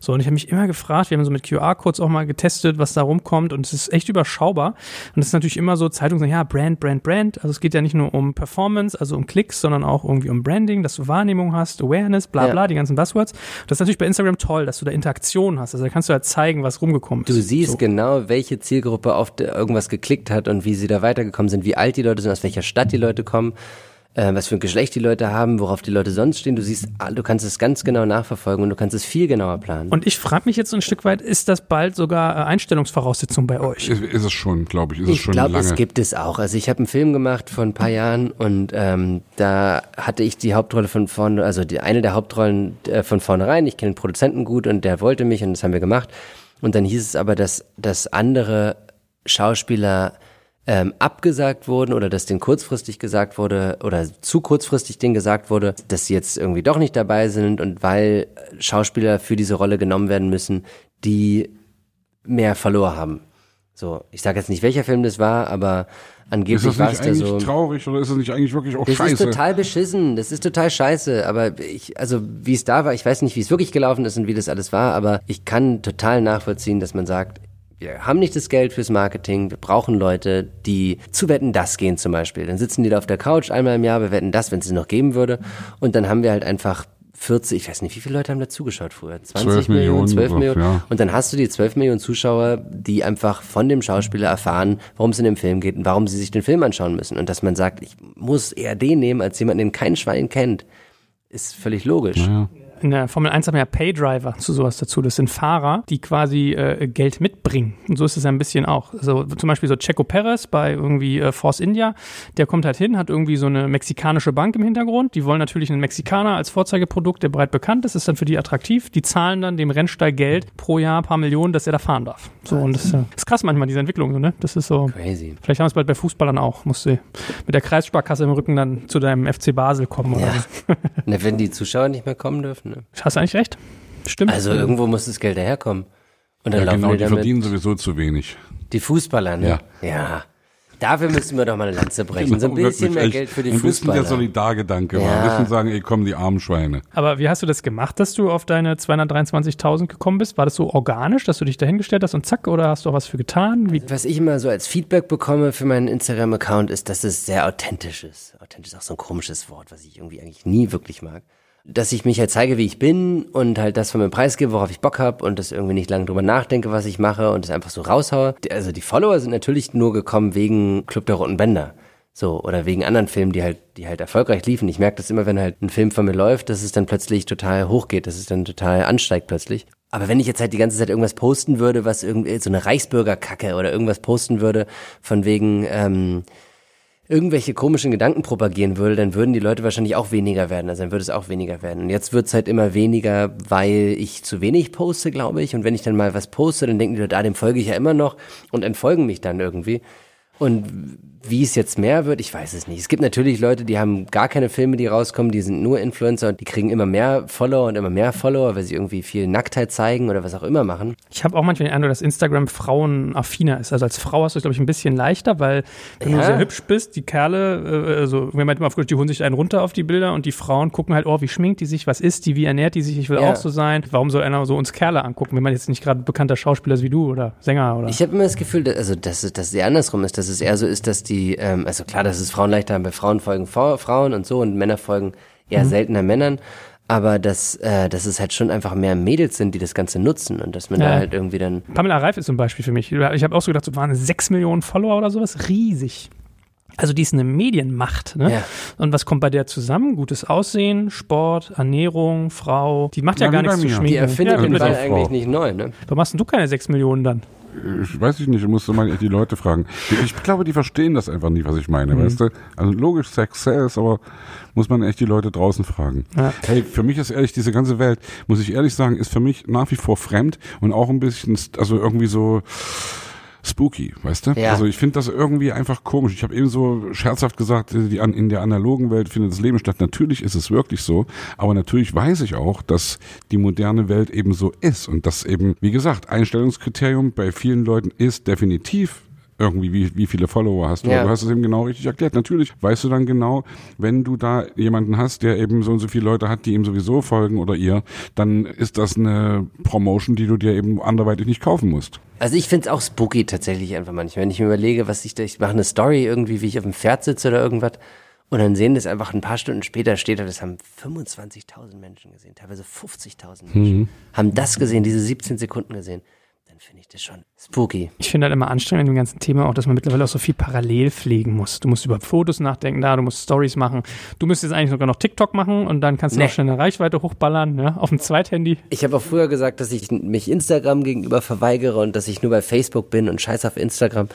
So, und ich habe mich immer gefragt, wir haben so mit QR-Codes auch mal getestet, was da rumkommt und es ist echt überschaubar. Und es ist natürlich immer so, Zeitungen sagen, ja, Brand, Brand, Brand. Also es geht ja nicht nur um Performance, also um Klicks, sondern auch irgendwie um Branding, dass du Wahrnehmung hast, Awareness, bla Ja. bla, die ganzen Buzzwords. Das ist natürlich bei Instagram toll, dass du da Interaktion hast. Also da kannst du halt zeigen, was rumgekommen ist. Du siehst so. genau, welche Zielgruppe auf irgendwas geklickt hat und wie sie da weitergekommen sind, wie alt die Leute sind, aus welcher Stadt die Leute kommen, äh, was für ein Geschlecht die Leute haben, worauf die Leute sonst stehen. Du siehst, ah, du kannst es ganz genau nachverfolgen und du kannst es viel genauer planen. Und ich frage mich jetzt so ein Stück weit, ist das bald sogar äh, Einstellungsvoraussetzung bei euch? Ist, ist es schon, glaube ich. Ist es Ich schon glaube, es gibt es auch. Also ich habe einen Film gemacht vor ein paar Jahren und ähm, da hatte ich die Hauptrolle von vorne, also die eine der Hauptrollen äh, von vornherein. Ich kenne den Produzenten gut und der wollte mich und das haben wir gemacht. Und dann hieß es aber, dass, dass andere Schauspieler ähm, abgesagt wurden oder dass denen kurzfristig gesagt wurde oder zu kurzfristig denen gesagt wurde, dass sie jetzt irgendwie doch nicht dabei sind und weil Schauspieler für diese Rolle genommen werden müssen, die mehr verloren haben. So, ich sage jetzt nicht, welcher Film das war, aber ist angeblich das war es da eigentlich so. traurig oder ist es nicht eigentlich wirklich auch Das scheiße? ist total beschissen, das ist total scheiße, aber ich, also wie es da war, ich weiß nicht, wie es wirklich gelaufen ist und wie das alles war, aber ich kann total nachvollziehen, dass man sagt, wir haben nicht das Geld fürs Marketing, wir brauchen Leute, die zu Wetten das gehen zum Beispiel. Dann sitzen die da auf der Couch einmal im Jahr, wir wetten das, wenn es sie noch geben würde. Und dann haben wir halt einfach 40, ich weiß nicht, wie viele Leute haben da zugeschaut früher? 20 12 Millionen, Millionen, 12 so, Millionen. ja. Und dann hast du die 12 Millionen Zuschauer, die einfach von dem Schauspieler erfahren, worum es in dem Film geht und warum sie sich den Film anschauen müssen. Und dass man sagt, ich muss eher den nehmen, als jemanden, den kein Schwein kennt, ist völlig logisch. ja. In der Formel 1 haben wir ja Paydriver zu sowas dazu. Das sind Fahrer, die quasi äh, Geld mitbringen. Und so ist es ein bisschen auch. Also zum Beispiel so Checo Perez bei irgendwie äh, Force India, der kommt halt hin, hat irgendwie so eine mexikanische Bank im Hintergrund. Die wollen natürlich einen Mexikaner als Vorzeigeprodukt, der breit bekannt ist, ist dann für die attraktiv. Die zahlen dann dem Rennstall Geld pro Jahr, ein paar Millionen, dass er da fahren darf. So, und das äh, ist krass manchmal, diese Entwicklung, so, ne? Das ist so. Crazy. Vielleicht haben wir es bald bei Fußballern auch. Musst du mit der Kreissparkasse im Rücken dann zu deinem FC Basel kommen. Oder Ja. so. <laughs> Na, wenn die Zuschauer nicht mehr kommen dürfen. Ne? Hast du eigentlich recht? Stimmt. Also irgendwo muss das Geld daherkommen. Und dann ja, laufen genau, die die verdienen sowieso zu wenig. Die Fußballer, ne? Ja. ja. Dafür müssen wir doch mal eine Lanze brechen. so ein Genau, bisschen wirklich, mehr echt. Geld für die Ein bisschen der Fußballer. Solidargedanke. Ja. Ein bisschen sagen, ey, komm, die armen Schweine. Aber wie hast du das gemacht, dass du auf deine 223.000 gekommen bist? War das so organisch, dass du dich dahingestellt hast und zack, oder hast du auch was für getan? Wie, Was ich immer so als Feedback bekomme für meinen Instagram-Account ist, dass es sehr authentisch ist. Authentisch ist auch so ein komisches Wort, was ich irgendwie eigentlich nie wirklich mag. Dass ich mich halt zeige, wie ich bin und halt das von mir preisgebe, worauf ich Bock habe und das irgendwie nicht lange drüber nachdenke, was ich mache und es einfach so raushaue. Also die Follower sind natürlich nur gekommen wegen Club der Roten Bänder. So, oder wegen anderen Filmen, die halt, die halt erfolgreich liefen. Ich merke das immer, wenn halt ein Film von mir läuft, dass es dann plötzlich total hochgeht, dass es dann total ansteigt plötzlich. Aber wenn ich jetzt halt die ganze Zeit irgendwas posten würde, was irgendwie so eine Reichsbürgerkacke oder irgendwas posten würde, von wegen ähm, irgendwelche komischen Gedanken propagieren würde, dann würden die Leute wahrscheinlich auch weniger werden. Also dann würde es auch weniger werden. Und jetzt wird's halt immer weniger, weil ich zu wenig poste, glaube ich. Und wenn ich dann mal was poste, dann denken die Leute, ah, dem folge ich ja immer noch und entfolgen mich dann irgendwie. Und wie es jetzt mehr wird, ich weiß es nicht. Es gibt natürlich Leute, die haben gar keine Filme, die rauskommen, die sind nur Influencer und die kriegen immer mehr Follower und immer mehr Follower, weil sie irgendwie viel Nacktheit zeigen oder was auch immer machen. Ich habe auch manchmal den Eindruck, dass Instagram frauenaffiner ist. Also als Frau hast du es, glaube ich, ein bisschen leichter, weil wenn Ja. du sehr hübsch bist, die Kerle, äh, also wenn man immer aufgeht, die holen sich einen runter auf die Bilder und die Frauen gucken halt, oh, wie schminkt die sich, was isst die, wie ernährt die sich, ich will Ja. auch so sein. Warum soll einer so uns Kerle angucken, wenn man jetzt nicht gerade bekannter Schauspieler ist wie du oder Sänger oder Ich habe immer das Gefühl, dass, also, dass, es- dass es andersrum ist, dass es eher so ist, dass die, ähm, also klar, dass es Frauen leichter haben, bei Frauen folgen Frau- Frauen und so und Männer folgen eher seltener Männern, aber dass, äh, dass es halt schon einfach mehr Mädels sind, die das Ganze nutzen und dass man Ja. da halt irgendwie dann Pamela Reif ist zum Beispiel für mich. Ich habe auch so gedacht, so waren sechs Millionen Follower oder sowas, riesig. Also die ist eine Medienmacht. Ne? Ja. Und was kommt bei der zusammen? Gutes Aussehen, Sport, Ernährung, Frau. Die macht ja, Ja, gar nichts zu schminken. Die erfindet ja, den. Ball eigentlich nicht neu, ne? Warum hast denn du keine sechs Millionen dann? Ich weiß ich nicht, ich musste mal die Leute fragen. Ich glaube, die verstehen das einfach nicht, was ich meine, Mhm. weißt du? Also logisch Success, aber muss man echt die Leute draußen fragen. Ja. Hey, für mich ist ehrlich, diese ganze Welt, muss ich ehrlich sagen, ist für mich nach wie vor fremd und auch ein bisschen, also irgendwie so spooky, weißt du? Ja. Also ich finde das irgendwie einfach komisch. Ich habe eben so scherzhaft gesagt, die, an- in der analogen Welt findet das Leben statt. Natürlich ist es wirklich so, aber natürlich weiß ich auch, dass die moderne Welt eben so ist und dass eben, wie gesagt, Einstellungskriterium bei vielen Leuten ist definitiv irgendwie, wie, wie viele Follower hast du. Ja. Du hast es eben genau richtig erklärt. Natürlich weißt du dann genau, wenn du da jemanden hast, der eben so und so viele Leute hat, die ihm sowieso folgen oder ihr, dann ist das eine Promotion, die du dir eben anderweitig nicht kaufen musst. Also ich find's auch spooky tatsächlich einfach manchmal. Wenn ich mir überlege, was ich da, ich mache eine Story irgendwie, wie ich auf dem Pferd sitze oder irgendwas. Und dann sehen das einfach ein paar Stunden später steht da, das haben 25.000 Menschen gesehen, teilweise 50.000 Menschen. Haben das gesehen, diese 17 Sekunden gesehen. Dann finde ich das schon spooky. Ich finde halt immer anstrengend an dem ganzen Thema auch, dass man mittlerweile auch so viel parallel pflegen muss. Du musst über Fotos nachdenken, da, du musst Stories machen. Du müsstest eigentlich sogar noch TikTok machen und dann kannst du Nee. noch schnell eine Reichweite hochballern, ne? Auf dem Zweithandy. Ich habe auch früher gesagt, dass ich mich Instagram gegenüber verweigere und dass ich nur bei Facebook bin und scheiß auf Instagram.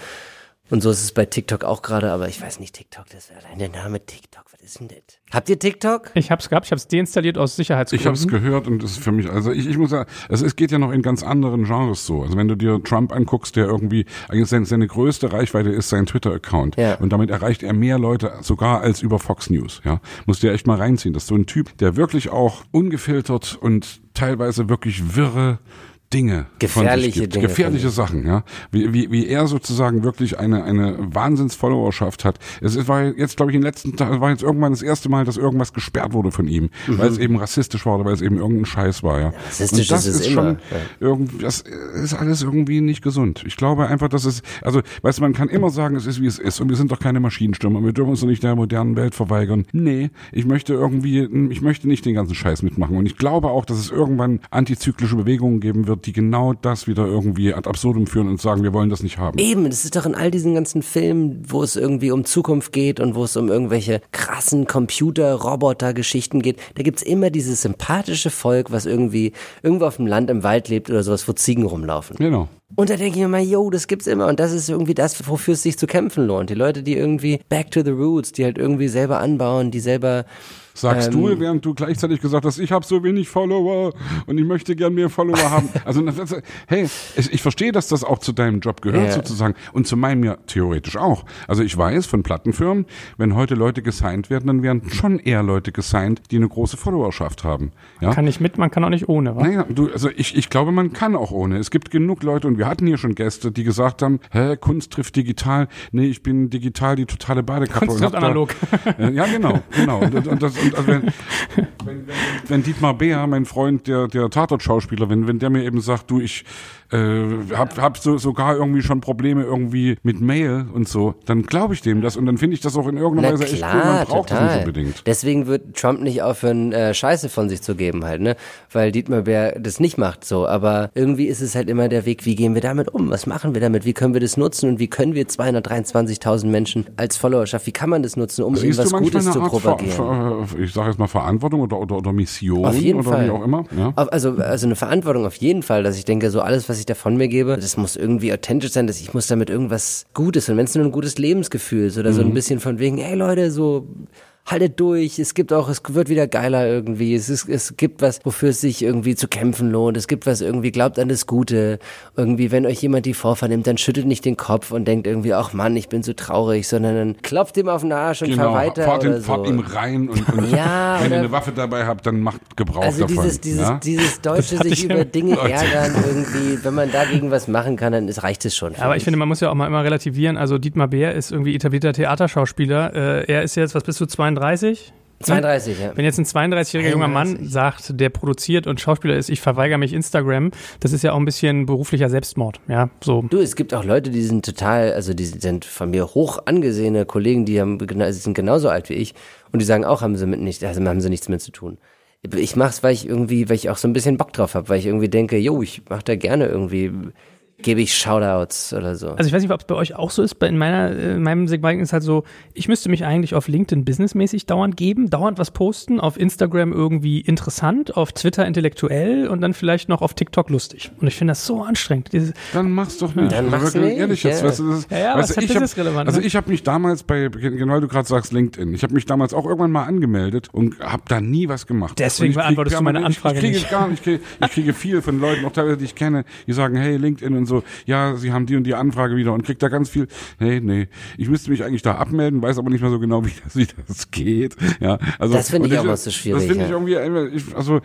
Und so ist es bei TikTok auch gerade, aber ich weiß nicht, TikTok, das wäre allein der Name TikTok, was ist denn das? Habt ihr TikTok? Ich hab's gehabt, ich hab's deinstalliert aus Ich Sicherheitsgründen. habe es gehört und das ist für mich, also ich, ich muss sagen, es ist, geht ja noch in ganz anderen Genres so. Also wenn du dir Trump anguckst, der irgendwie, eigentlich seine, seine größte Reichweite ist sein Twitter-Account. Ja. Und damit erreicht er mehr Leute sogar als über Fox News. Ja, musst du dir echt mal reinziehen. Das ist so ein Typ, der wirklich auch ungefiltert und teilweise wirklich wirre Dinge von Gefährliche sich gibt. Dinge gefährliche Sachen, ja. Wie, wie, wie er sozusagen wirklich eine eine Wahnsinns-Followerschaft hat. Es ist- war jetzt, glaube ich, in den letzten Tagen war jetzt irgendwann das erste Mal, dass irgendwas gesperrt wurde von ihm, weil es eben rassistisch war oder weil es eben irgendein Scheiß war, ja. Mhm. rassistisch Und das ist es ist immer, schon ja. irgendwie, das ist alles irgendwie nicht gesund. Ich glaube einfach, dass es, also, weißt du, man kann immer sagen, es ist wie es ist und wir sind doch keine Maschinenstürmer, wir dürfen uns doch nicht der modernen Welt verweigern. Nee, ich möchte irgendwie, ich möchte nicht den ganzen Scheiß mitmachen und ich glaube auch, dass es irgendwann antizyklische Bewegungen geben wird, die genau das wieder irgendwie ad absurdum führen und sagen, wir wollen das nicht haben. Eben, das ist doch in all diesen ganzen Filmen, wo es irgendwie um Zukunft geht und wo es um irgendwelche krassen Computer-Roboter-Geschichten geht. Da gibt's immer dieses sympathische Volk, was irgendwie irgendwo auf dem Land im Wald lebt oder sowas, wo Ziegen rumlaufen. Genau. Und da denke ich mir mal, yo, das gibt's immer. Und das ist irgendwie das, wofür es sich zu kämpfen lohnt. Die Leute, die irgendwie back to the roots, die halt irgendwie selber anbauen, die selber Sagst Ähm, du, während du gleichzeitig gesagt hast, ich habe so wenig Follower und ich möchte gern mehr Follower haben. <laughs> Also hey, ich, ich verstehe, dass das auch zu deinem Job gehört Ja. sozusagen und zu meinem ja theoretisch auch. Also ich weiß von Plattenfirmen, wenn heute Leute gesigned werden, dann werden schon eher Leute gesigned, die eine große Followerschaft haben. Ja? Kann nicht mit, man kann auch nicht ohne, wa? Naja, du, also ich, ich glaube, man kann auch ohne. Es gibt genug Leute und wir hatten hier schon Gäste, die gesagt haben, hä, Kunst trifft digital. Nee, ich bin digital die totale Badekappe. Kunst trifft hab da- analog. Äh, <laughs> Ja, genau, genau. Und, und, das, und also wenn, wenn, wenn, wenn Dietmar Beer, mein Freund, der, der Tatort-Schauspieler, wenn, wenn der mir eben sagt, du, ich äh, hab, hab so, sogar irgendwie schon Probleme irgendwie mit Mail und so, dann glaube ich dem das und dann finde ich das auch in irgendeiner Na Weise echt cool. klar, Man braucht das total. nicht unbedingt. Deswegen wird Trump nicht aufhören, äh, Scheiße von sich zu geben halt, ne? Weil Dietmar Bär das nicht macht so. Aber irgendwie ist es halt immer der Weg, wie gehen wir damit um? Was machen wir damit? Wie können wir das nutzen? Und wie können wir 223.000 Menschen als Followerschaft, wie kann man das nutzen, um Siehst irgendwas Gutes zu Art, Ver, propagieren? Ver, ich sage jetzt mal Verantwortung oder, oder, oder Mission Auf jeden oder Fall. wie auch immer? Ja. Auf- Also, also eine Verantwortung auf jeden Fall, dass ich denke, so alles, was ich da von mir gebe, das muss irgendwie authentisch sein, dass ich muss damit irgendwas Gutes und wenn es nur ein gutes Lebensgefühl ist oder so Mhm. ein bisschen von wegen, ey Leute, so haltet durch, es gibt auch, es wird wieder geiler irgendwie, es, ist, es gibt was, wofür es sich irgendwie zu kämpfen lohnt, es gibt was irgendwie, glaubt an das Gute, irgendwie, wenn euch jemand die Vorfahrt nimmt, dann schüttet nicht den Kopf und denkt irgendwie, ach Mann, ich bin so traurig, sondern dann klopft ihm auf den Arsch und Genau, fahr weiter fahrt, oder ihn, so. fahrt ihm rein und, und <laughs> Ja, wenn ihr eine Waffe dabei habt, dann macht Gebrauch Also davon. dieses, dieses, ja? dieses <laughs> deutsche sich ich über Dinge Leute. ärgern irgendwie, wenn man dagegen was machen kann, dann ist, reicht es schon. Aber ich finde, man muss ja auch mal immer relativieren. Also Dietmar Bär ist irgendwie etablierter Theaterschauspieler. Äh, er ist jetzt, was bist du, 32? 32, ja. Wenn jetzt ein 32-jähriger junger Mann 31. sagt, der produziert und Schauspieler ist, ich verweigere mich Instagram, das ist ja auch ein bisschen beruflicher Selbstmord. Ja, so. Du, es gibt auch Leute, die sind total, also die sind von mir hoch angesehene Kollegen, die haben, sind genauso alt wie ich und die sagen auch, haben sie mit nicht, also haben sie nichts mit zu tun. Ich mach's, weil ich irgendwie, weil ich auch so ein bisschen Bock drauf habe, weil ich irgendwie denke, jo, ich mach da gerne irgendwie, gebe ich Shoutouts oder so. Also ich weiß nicht, ob es bei euch auch so ist. Bei in meiner, äh, in meinem Segment ist halt so, ich müsste mich eigentlich auf LinkedIn businessmäßig dauernd geben, dauernd was posten, auf Instagram irgendwie interessant, auf Twitter intellektuell und dann vielleicht noch auf TikTok lustig. Und ich finde das so anstrengend. Dieses, Dann mach's doch nicht. Dann mach's nicht, Ehrlich jetzt, ja. weißt du, das ist, Ja, ja, weißt ich hab, businessrelevant, also ne? ich habe mich damals bei, genau du gerade sagst LinkedIn, ich habe mich damals auch irgendwann mal angemeldet und habe da nie was gemacht. Deswegen ich beantwortest du meine Anfrage ich kriege nicht. gar nicht. Ich kriege, ich kriege viel von Leuten, auch teilweise, die ich kenne, die sagen, hey, LinkedIn und so, ja, sie haben die und die Anfrage wieder und kriegt da ganz viel. Nee, nee, ich müsste mich eigentlich da abmelden, weiß aber nicht mehr so genau, <laughs> wie das, wie das geht. Ja, also Das finde ich auch mal so schwierig, Das finde ich ja. irgendwie, ich, also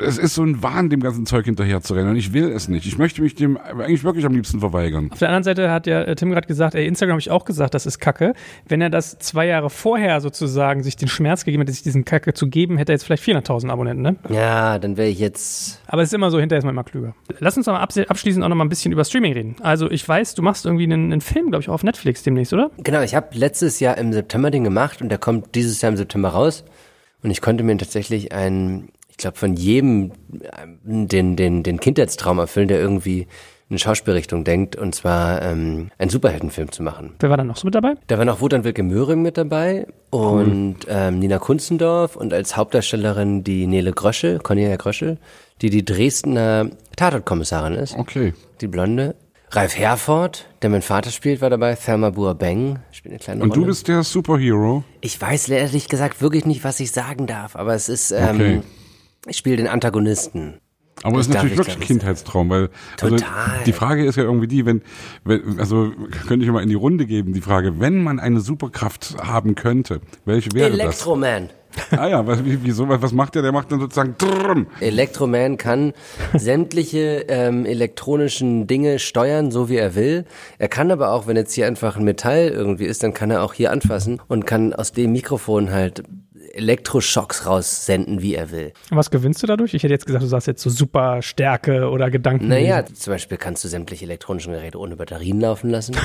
es ist so ein Wahn, dem ganzen Zeug hinterher zu rennen und ich will es nicht. Ich möchte mich dem eigentlich wirklich am liebsten verweigern. Auf der anderen Seite hat ja äh, Tim gerade gesagt, ey, Instagram habe ich auch gesagt, das ist Kacke. Wenn er das zwei Jahre vorher sozusagen sich den Schmerz gegeben hätte, sich diesen Kacke zu geben, hätte er jetzt vielleicht 400.000 Abonnenten, ne? ja, dann wäre ich jetzt, Aber es ist immer so, hinterher ist man immer klüger. Lass uns abse- abschließend auch noch mal ein bisschen über Streaming reden. Also ich weiß, du machst irgendwie einen, einen Film, glaube ich, auch auf Netflix demnächst, oder? genau, ich habe letztes Jahr im September den gemacht und der kommt dieses Jahr im September raus und ich konnte mir tatsächlich einen, ich glaube von jedem ähm, den, den, den Kindheitstraum erfüllen, der irgendwie in Schauspielrichtung denkt und zwar ähm, einen Superheldenfilm zu machen. Wer war da noch so mit dabei? Da war noch Wotan Wilke Möhring mit dabei und ähm, Nina Kunzendorf und als Hauptdarstellerin die Nele Gröschel, Cornelia Gröschel, die die Dresdner Tatortkommissarin ist, Okay. die Blonde. Ralf Herford, der mein Vater spielt, war dabei. Thelma Buabeng spielt eine kleine Und Rolle. du bist der Superhero. ich weiß ehrlich gesagt wirklich nicht, was ich sagen darf, aber es ist, ähm, Okay. ich spiele den Antagonisten. Aber es ist natürlich ich, wirklich ein Kindheitstraum, weil also Total. die Frage ist ja irgendwie die, wenn, wenn also könnte ich mal in die Runde geben, die Frage, wenn man eine Superkraft haben könnte, welche wäre Elektroman. das? Ah ja, was, wie, wieso, was macht der? Der macht dann sozusagen drrrm. Electroman kann sämtliche ähm, elektronischen Dinge steuern, so wie er will. Er kann aber auch, wenn jetzt hier einfach ein Metall irgendwie ist, dann kann er auch hier anfassen und kann aus dem Mikrofon halt Elektroschocks raussenden, wie er will. Was gewinnst du dadurch? Ich hätte jetzt gesagt, du sagst jetzt so super Stärke oder Gedanken. Naja, zum Beispiel kannst du sämtliche elektronischen Geräte ohne Batterien laufen lassen.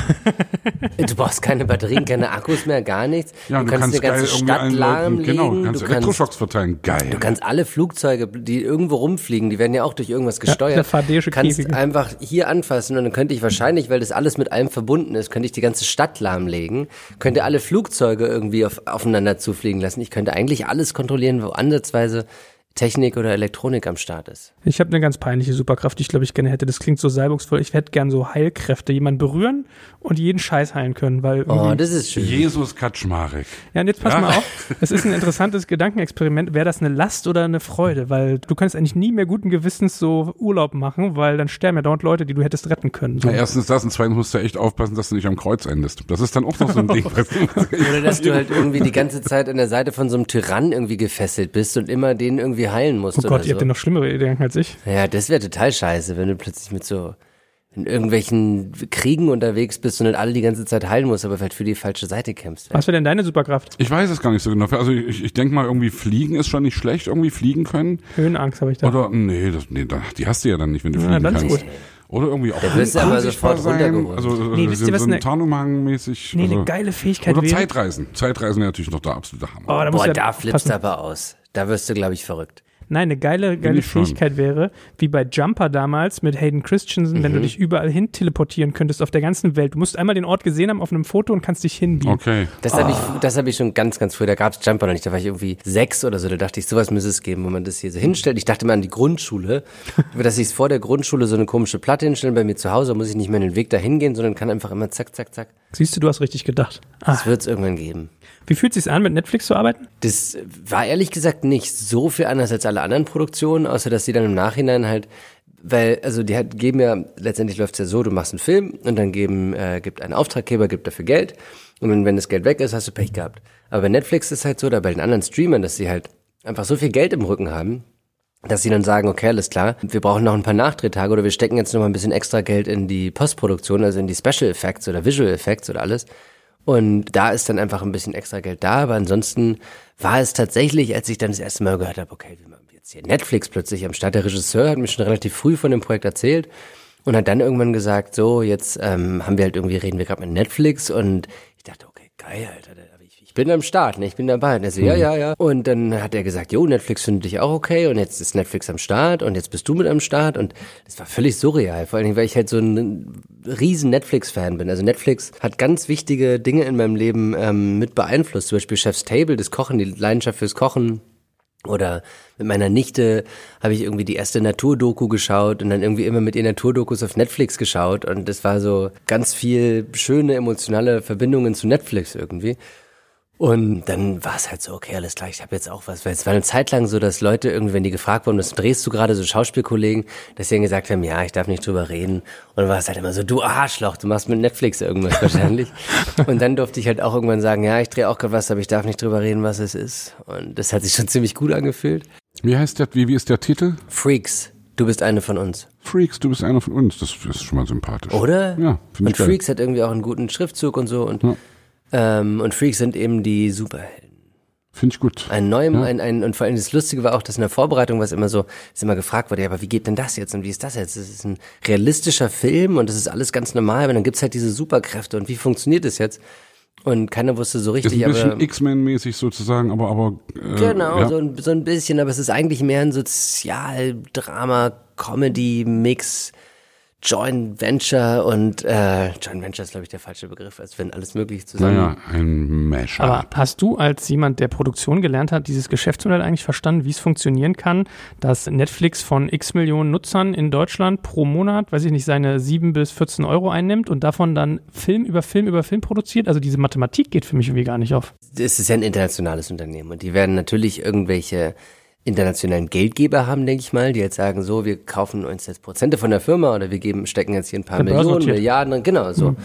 <laughs> du brauchst keine Batterien, keine Akkus mehr, gar nichts. Ja, du du kannst, kannst eine ganze Stadt lahmlegen. Genau, du du kannst kannst Elektroschocks verteilen. Geil. Du kannst alle Flugzeuge, die irgendwo rumfliegen, die werden ja auch durch irgendwas gesteuert. der fardesche kannst Käfige. einfach hier anfassen und dann könnte ich wahrscheinlich, weil das alles mit allem verbunden ist, könnte ich die ganze Stadt lahmlegen, könnte alle Flugzeuge irgendwie auf, aufeinander zufliegen lassen. Ich könnte eigentlich alles kontrollieren, wo ansatzweise Technik oder Elektronik am Start ist. Ich habe eine ganz peinliche Superkraft, die ich glaube ich gerne hätte. Das klingt so salbungsvoll. Ich hätte gern so Heilkräfte, jemanden berühren und jeden Scheiß heilen können, weil Oh, das ist schön. Jesus Kaczmarek. Ja, und jetzt pass Ja. mal auf. <laughs> Es ist ein interessantes Gedankenexperiment. Wäre das eine Last oder eine Freude? Weil du kannst eigentlich nie mehr guten Gewissens so Urlaub machen, weil dann sterben ja dauernd Leute, die du hättest retten können. So. Na, erstens das und zweitens musst du echt aufpassen, dass du nicht am Kreuz endest. Das ist dann auch noch so ein Ding. <laughs> Oder dass du <laughs> halt irgendwie die ganze Zeit an der Seite von so einem Tyrann irgendwie gefesselt bist und immer den irgendwie heilen musst Oh oder Gott, ihr so. habt ja noch schlimmere Gedanken als ich. Ja, das wäre total scheiße, wenn du plötzlich mit so in irgendwelchen Kriegen unterwegs bist und dann alle die ganze Zeit heilen musst, aber vielleicht für die falsche Seite kämpfst. Was wäre denn deine Superkraft? Ich weiß es gar nicht so genau. Also ich, ich denke mal, irgendwie fliegen ist schon nicht schlecht, irgendwie fliegen können. Höhenangst habe ich da. Oder, nee, das, nee, die hast du ja dann nicht, wenn du Ja, fliegen dann ist kannst. gut. Oder irgendwie auch Da wirst du aber unsichtbar sofort runtergeholt. Also, Nee, äh, wisst so, ihr, was so ein eine- Tarnumhang-mäßig. nee, eine also, geile Fähigkeit Oder wäre. Zeitreisen. Zeitreisen wäre natürlich noch der absolute Hammer. Oh, da Boah, ja da flippst du aber aus. Da wirst du, glaube ich, verrückt. Nein, eine geile, geile ich schon. Fähigkeit wäre, wie bei Jumper damals mit Hayden Christensen, wenn du dich überall hin teleportieren könntest auf der ganzen Welt. Du musst einmal den Ort gesehen haben auf einem Foto und kannst dich hinbeamen. Okay. Das habe ich, das hab ich schon ganz, ganz früh. Da gab's Jumper noch nicht. Da war ich irgendwie sechs oder so. Da dachte ich, sowas müsste es geben, wo man das hier so hinstellt. Ich dachte mal an die Grundschule, <laughs> dass ich vor der Grundschule so eine komische Platte hinstellen bei mir zu Hause. Da muss ich nicht mehr den Weg dahin gehen, sondern kann einfach immer zack, zack, zack. Siehst du, du hast richtig gedacht. Ah, Das wird's irgendwann geben. Wie fühlt es sich an, mit Netflix zu arbeiten? Das war ehrlich gesagt nicht so viel anders als alle anderen Produktionen, außer dass sie dann im Nachhinein halt, weil, also die hat, geben ja, letztendlich läuft's ja so, du machst einen Film und dann geben, äh, gibt ein Auftraggeber, gibt dafür Geld und wenn, wenn das Geld weg ist, hast du Pech gehabt. Aber bei Netflix ist halt so, oder bei den anderen Streamern, dass sie halt einfach so viel Geld im Rücken haben, dass sie dann sagen, okay, alles klar, wir brauchen noch ein paar Nachdrehtage oder wir stecken jetzt noch mal ein bisschen extra Geld in die Postproduktion, also in die Special Effects oder Visual Effects oder alles. Und da ist dann einfach ein bisschen extra Geld da, aber ansonsten war es tatsächlich, als ich dann das erste Mal gehört habe, okay, wir machen jetzt hier Netflix plötzlich am Start. Der Regisseur hat mir schon relativ früh von dem Projekt erzählt und hat dann irgendwann gesagt, so, jetzt ähm, haben wir halt irgendwie, reden wir gerade mit Netflix und ich dachte, okay, geil, Alter, bin am Start, ne? ich bin dabei. Und er so, ja, ja, ja. Und dann hat er gesagt, jo, Netflix findet dich auch okay und jetzt ist Netflix am Start und jetzt bist du mit am Start und das war völlig surreal, vor allen Dingen, weil ich halt so ein riesen Netflix-Fan bin. Also Netflix hat ganz wichtige Dinge in meinem Leben ähm, mit beeinflusst, zum Beispiel Chef's Table, das Kochen, die Leidenschaft fürs Kochen, oder mit meiner Nichte habe ich irgendwie die erste Naturdoku geschaut und dann irgendwie immer mit ihr Naturdokus auf Netflix geschaut. Und das war so ganz viel schöne emotionale Verbindungen zu Netflix irgendwie. Und dann war es halt so, okay, alles klar, ich habe jetzt auch was. Weil es war eine Zeit lang so, dass Leute irgendwie, wenn die gefragt wurden, was drehst du gerade, so Schauspielkollegen, dass sie dann gesagt haben, ja, ich darf nicht drüber reden. Und dann war es halt immer so, du Arschloch, du machst mit Netflix irgendwas wahrscheinlich. <laughs> und dann durfte ich halt auch irgendwann sagen, ja, ich drehe auch gerade was, aber ich darf nicht drüber reden, was es ist. Und das hat sich schon ziemlich gut angefühlt. Wie heißt der, wie, wie ist der Titel? Freaks, du bist eine von uns. Freaks, du bist einer von uns. Das ist schon mal sympathisch. Oder? Ja, finde Und ich geil. Freaks hat irgendwie auch einen guten Schriftzug und so. Und, Ja. Ähm, und Freaks sind eben die Superhelden. Finde ich gut. Ein neuem, Ja. ein, ein, und vor allem das Lustige war auch, dass in der Vorbereitung, was immer so, ist immer gefragt wurde, ja, aber wie geht denn das jetzt und wie ist das jetzt? Das ist ein realistischer Film und das ist alles ganz normal, aber dann gibt's halt diese Superkräfte und wie funktioniert das jetzt? Und keiner wusste so Ist richtig, ein bisschen aber. X-Men-mäßig sozusagen, aber, aber, äh, Genau, ja. so, ein, so ein bisschen, aber es ist eigentlich mehr ein Sozialdrama, Comedy-Mix, Joint Venture und äh, Joint Venture ist, glaube ich, der falsche Begriff, als wenn alles möglich zusammen. Naja, ein Mashup. Aber hast du als jemand, der Produktion gelernt hat, dieses Geschäftsmodell eigentlich verstanden, wie es funktionieren kann, dass Netflix von x Millionen Nutzern in Deutschland pro Monat, weiß ich nicht, seine 7 bis 14 Euro einnimmt und davon dann Film über Film über Film produziert? Also diese Mathematik geht für mich irgendwie gar nicht auf. es ist ja ein internationales Unternehmen und die werden natürlich irgendwelche internationalen Geldgeber haben, denke ich mal, die jetzt sagen, so, wir kaufen uns jetzt Prozente von der Firma oder wir geben, stecken jetzt hier ein paar Ja, Millionen. Milliarden, genau so.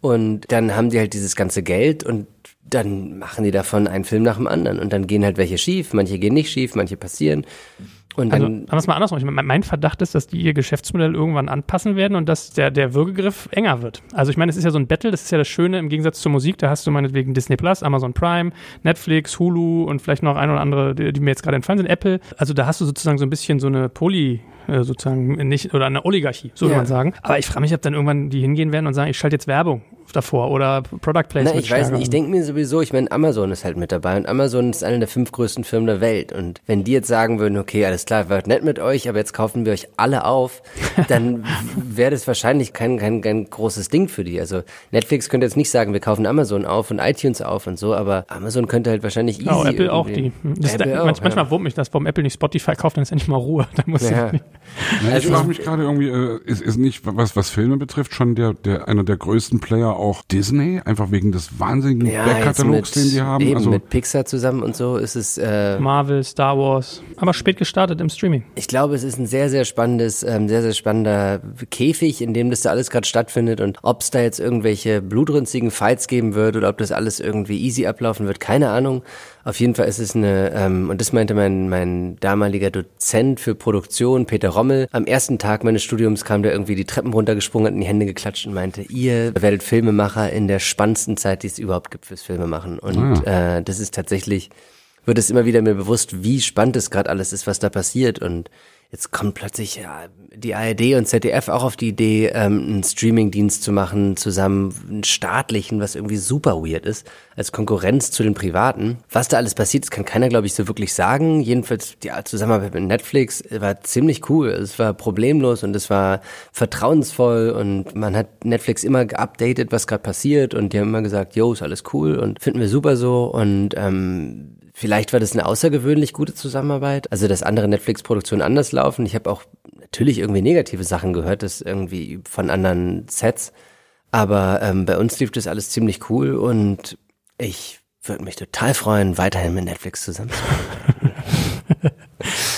Und dann haben die halt dieses ganze Geld und dann machen die davon einen Film nach dem anderen und dann gehen halt welche schief, manche gehen nicht schief, manche passieren. Und Also, dann, anders mal andersrum. Ich mein, mein Verdacht ist, dass die ihr Geschäftsmodell irgendwann anpassen werden und dass der, der Würgegriff enger wird. Also ich meine, es ist ja so ein Battle, das ist ja das Schöne im Gegensatz zur Musik. Da hast du meinetwegen Disney Plus, Amazon Prime, Netflix, Hulu und vielleicht noch ein oder andere, die, die mir jetzt gerade entfallen sind, Apple. Also da hast du sozusagen so ein bisschen so eine Poly, äh, sozusagen nicht, oder eine Oligarchie, so Ja. kann man sagen. Aber ich frage mich, ob dann irgendwann die hingehen werden und sagen, ich schalte jetzt Werbung davor oder Product Placement. na, ich weiß nicht, ich denke mir sowieso, ich meine, Amazon ist halt mit dabei und Amazon ist eine der fünf größten Firmen der Welt und wenn die jetzt sagen würden, okay, alles klar, wird nett mit euch, aber jetzt kaufen wir euch alle auf, <laughs> dann wäre das wahrscheinlich kein, kein, kein großes Ding für die. Also Netflix könnte jetzt nicht sagen, wir kaufen Amazon auf und iTunes auf und so, aber Amazon könnte halt wahrscheinlich easy oh, Apple auch die. Das Apple da, auch, manch, manchmal ja. wurmt mich das, warum Apple nicht Spotify kauft, dann ist endlich mal Ruhe. <laughs> Dann muss Ja. ich nicht. Na, ich Also frage ich- mich gerade irgendwie, äh, ist, ist nicht, was, was Filme betrifft, schon der, der, einer der größten Player auch Disney? Einfach wegen des wahnsinnigen Ja, Backkatalogs, den die haben? Eben also, mit Pixar zusammen und so ist es äh, Marvel, Star Wars. Aber spät gestartet im Streaming. Ich glaube, es ist ein sehr, sehr spannendes, ähm, sehr, sehr spannender Käfig, in dem das da alles gerade stattfindet und ob es da jetzt irgendwelche blutrünstigen Fights geben wird oder ob das alles irgendwie easy ablaufen wird, keine Ahnung. Auf jeden Fall ist es eine, ähm, und das meinte mein, mein damaliger Dozent für Produktion, Peter Rommel. Am ersten Tag meines Studiums kam der irgendwie die Treppen runtergesprungen, hat in die Hände geklatscht und meinte, ihr werdet Filmemacher in der spannendsten Zeit, die es überhaupt gibt fürs Filmemachen. Und äh, das ist tatsächlich wird es immer wieder mir bewusst, wie spannend es gerade alles ist, was da passiert. Und jetzt kommt plötzlich ja, die ARD und ZDF auch auf die Idee, ähm, einen Streamingdienst zu machen, zusammen einen staatlichen, was irgendwie super weird ist, als Konkurrenz zu den privaten. Was da alles passiert, das kann keiner, glaube ich, so wirklich sagen. Jedenfalls die Zusammenarbeit mit Netflix war ziemlich cool. Es war problemlos und es war vertrauensvoll und man hat Netflix immer geupdatet, was gerade passiert und die haben immer gesagt, yo, ist alles cool und finden wir super so und ähm, Vielleicht war das eine außergewöhnlich gute Zusammenarbeit, also dass andere Netflix-Produktionen anders laufen. Ich habe auch natürlich irgendwie negative Sachen gehört, das irgendwie von anderen Sets, aber ähm, bei uns lief das alles ziemlich cool und ich würde mich total freuen, weiterhin mit Netflix zusammenzuarbeiten. <laughs>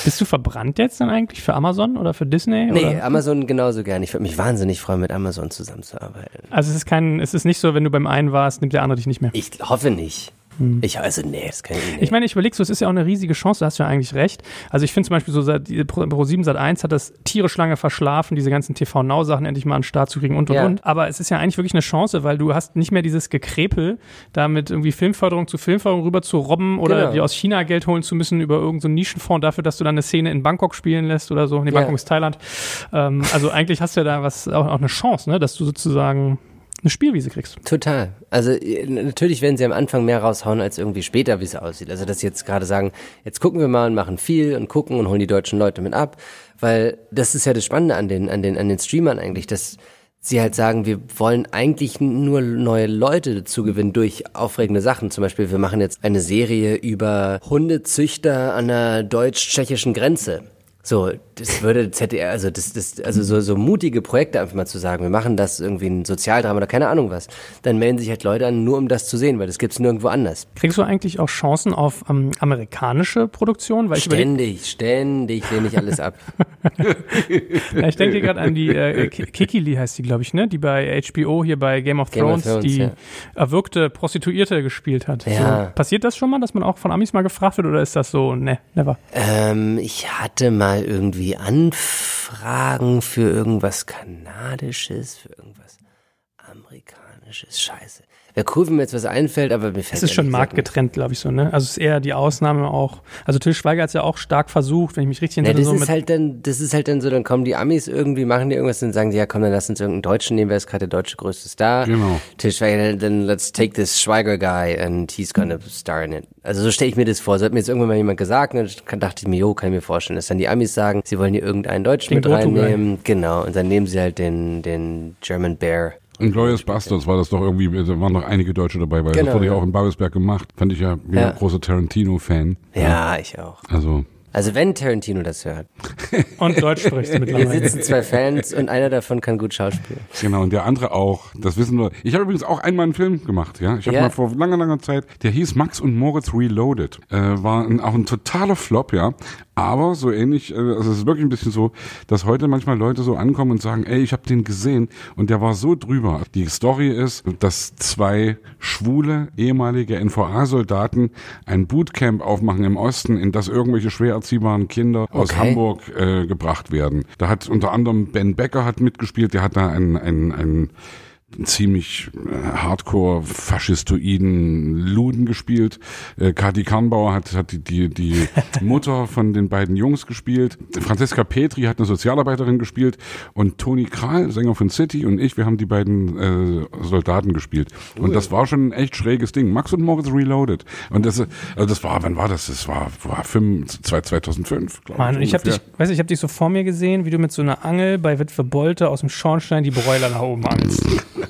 Bist du verbrannt jetzt dann eigentlich für Amazon oder für Disney? Nee, oder? Amazon genauso gern. Ich würde mich wahnsinnig freuen, mit Amazon zusammenzuarbeiten. Also es ist kein, es ist nicht so, wenn du beim einen warst, nimmt der andere dich nicht mehr. Ich hoffe nicht. Hm. Ich also nee, das kann ich nicht. Ich meine, ich überlege so, es ist ja auch eine riesige Chance, da hast du ja eigentlich recht. Also ich finde zum Beispiel so, Pro 7 Sat 1 hat das tierisch lange verschlafen, diese ganzen TV-Now-Sachen endlich mal an den Start zu kriegen und und Ja. und. Aber es ist ja eigentlich wirklich eine Chance, weil du hast nicht mehr dieses Gekrepel, da mit irgendwie Filmförderung zu Filmförderung rüber zu robben oder Genau. dir aus China Geld holen zu müssen über irgendeinen so einen Nischenfonds dafür, dass du dann eine Szene in Bangkok spielen lässt oder so. Nee, Ja. Bangkok ist Thailand. Ähm, also eigentlich hast du ja da was, auch, auch eine Chance, ne, dass du sozusagen eine Spielwiese kriegst. Total. Also äh, natürlich werden sie am Anfang mehr raushauen als irgendwie später, wie es aussieht. Also dass sie jetzt gerade sagen, jetzt gucken wir mal und machen viel und gucken und holen die deutschen Leute mit ab, weil das ist ja das Spannende an den an den an den Streamern eigentlich, dass sie halt sagen, wir wollen eigentlich nur neue Leute dazu gewinnen durch aufregende Sachen. Zum Beispiel, wir machen jetzt eine Serie über Hundezüchter an der deutsch-tschechischen Grenze. So, das würde ZDR, also das, das, also so, so mutige Projekte einfach mal zu sagen, wir machen das irgendwie ein Sozialdrama oder keine Ahnung was, dann melden sich halt Leute an, nur um das zu sehen, weil das gibt's nirgendwo anders. Kriegst du eigentlich auch Chancen auf ähm, amerikanische Produktion? Weil Ständig, ständig lehne ich alles ab. <laughs> Ja, ich denke gerade an die äh, Ki- Kikili heißt die, glaube ich, ne? Die bei HBO hier bei Game of Game of Thrones, Thrones, die ja. erwürgte Prostituierte gespielt hat. Ja. So, passiert das schon mal, dass man auch von Amis mal gefragt wird oder ist das so, ne, never? ähm, ich hatte mal irgendwie Anfragen für irgendwas Kanadisches, für irgendwas Amerikanisches. Scheiße. Wäre cool, wenn mir jetzt was einfällt, aber mir fällt Es ist schon marktgetrennt, glaube ich, so, ne? Also es ist eher die Ausnahme auch. Also Till Schweiger hat es ja auch stark versucht, wenn ich mich richtig Ja, entsinne, das so ist halt dann, das ist halt dann so, dann kommen die Amis irgendwie, machen die irgendwas, dann sagen die, ja komm, dann lass uns irgendeinen Deutschen nehmen, wer ist gerade der deutsche größte Star. Genau. Till Schweiger, dann let's take this Schweiger guy and he's gonna star in it. Also so stelle ich mir das vor. So hat mir jetzt irgendwann mal jemand gesagt, und dann dachte ich mir, jo, kann ich mir vorstellen, dass dann die Amis sagen, sie wollen hier irgendeinen Deutschen Den mit reinnehmen. Genau, und dann nehmen sie halt den, den German Bear. In Glorious Bastards war das doch irgendwie, da waren noch einige Deutsche dabei, weil Genau, das wurde ja auch in Babelsberg gemacht. Fand ich ja, bin ja. Großer Tarantino-Fan. Ja, ich auch. Also, Also wenn Tarantino das hört. <laughs> und Deutsch sprichst Hier mittlerweile. sitzen zwei Fans und einer davon kann gut schauspielen. genau, und der andere auch. Das wissen wir. Ich habe übrigens auch einmal einen Film gemacht, ja. Ich habe Ja. mal vor langer, langer Zeit, der hieß Max und Moritz Reloaded. Äh, war ein, auch ein totaler Flop, ja. Aber so ähnlich, äh, also es ist wirklich ein bisschen so, dass heute manchmal Leute so ankommen und sagen, ey, ich habe den gesehen und der war so drüber. Die Story ist, dass zwei schwule ehemalige NVA-Soldaten ein Bootcamp aufmachen im Osten, in das irgendwelche schwer erziehbaren Kinder aus Okay. Hamburg äh, gebracht werden. Da hat unter anderem Ben Becker hat mitgespielt, der hat da ein, ein, ein ziemlich äh, hardcore faschistoiden Luden gespielt. Äh, Kati Karnbauer hat, hat die, die, die <laughs> Mutter von den beiden Jungs gespielt. Franziska Petri hat eine Sozialarbeiterin gespielt und Toni Kral, Sänger von City und ich, wir haben die beiden äh, Soldaten gespielt. Und das war schon ein echt schräges Ding. Max und Moritz Reloaded. Und das, also das war, wann war das? Das war, war fünf, zwei- 2005, glaube und ich habe dich, weiß ich, ich habe dich so vor mir gesehen, wie du mit so einer Angel bei Witwe Bolte aus dem Schornstein die Bräuler nach oben angelst. <laughs>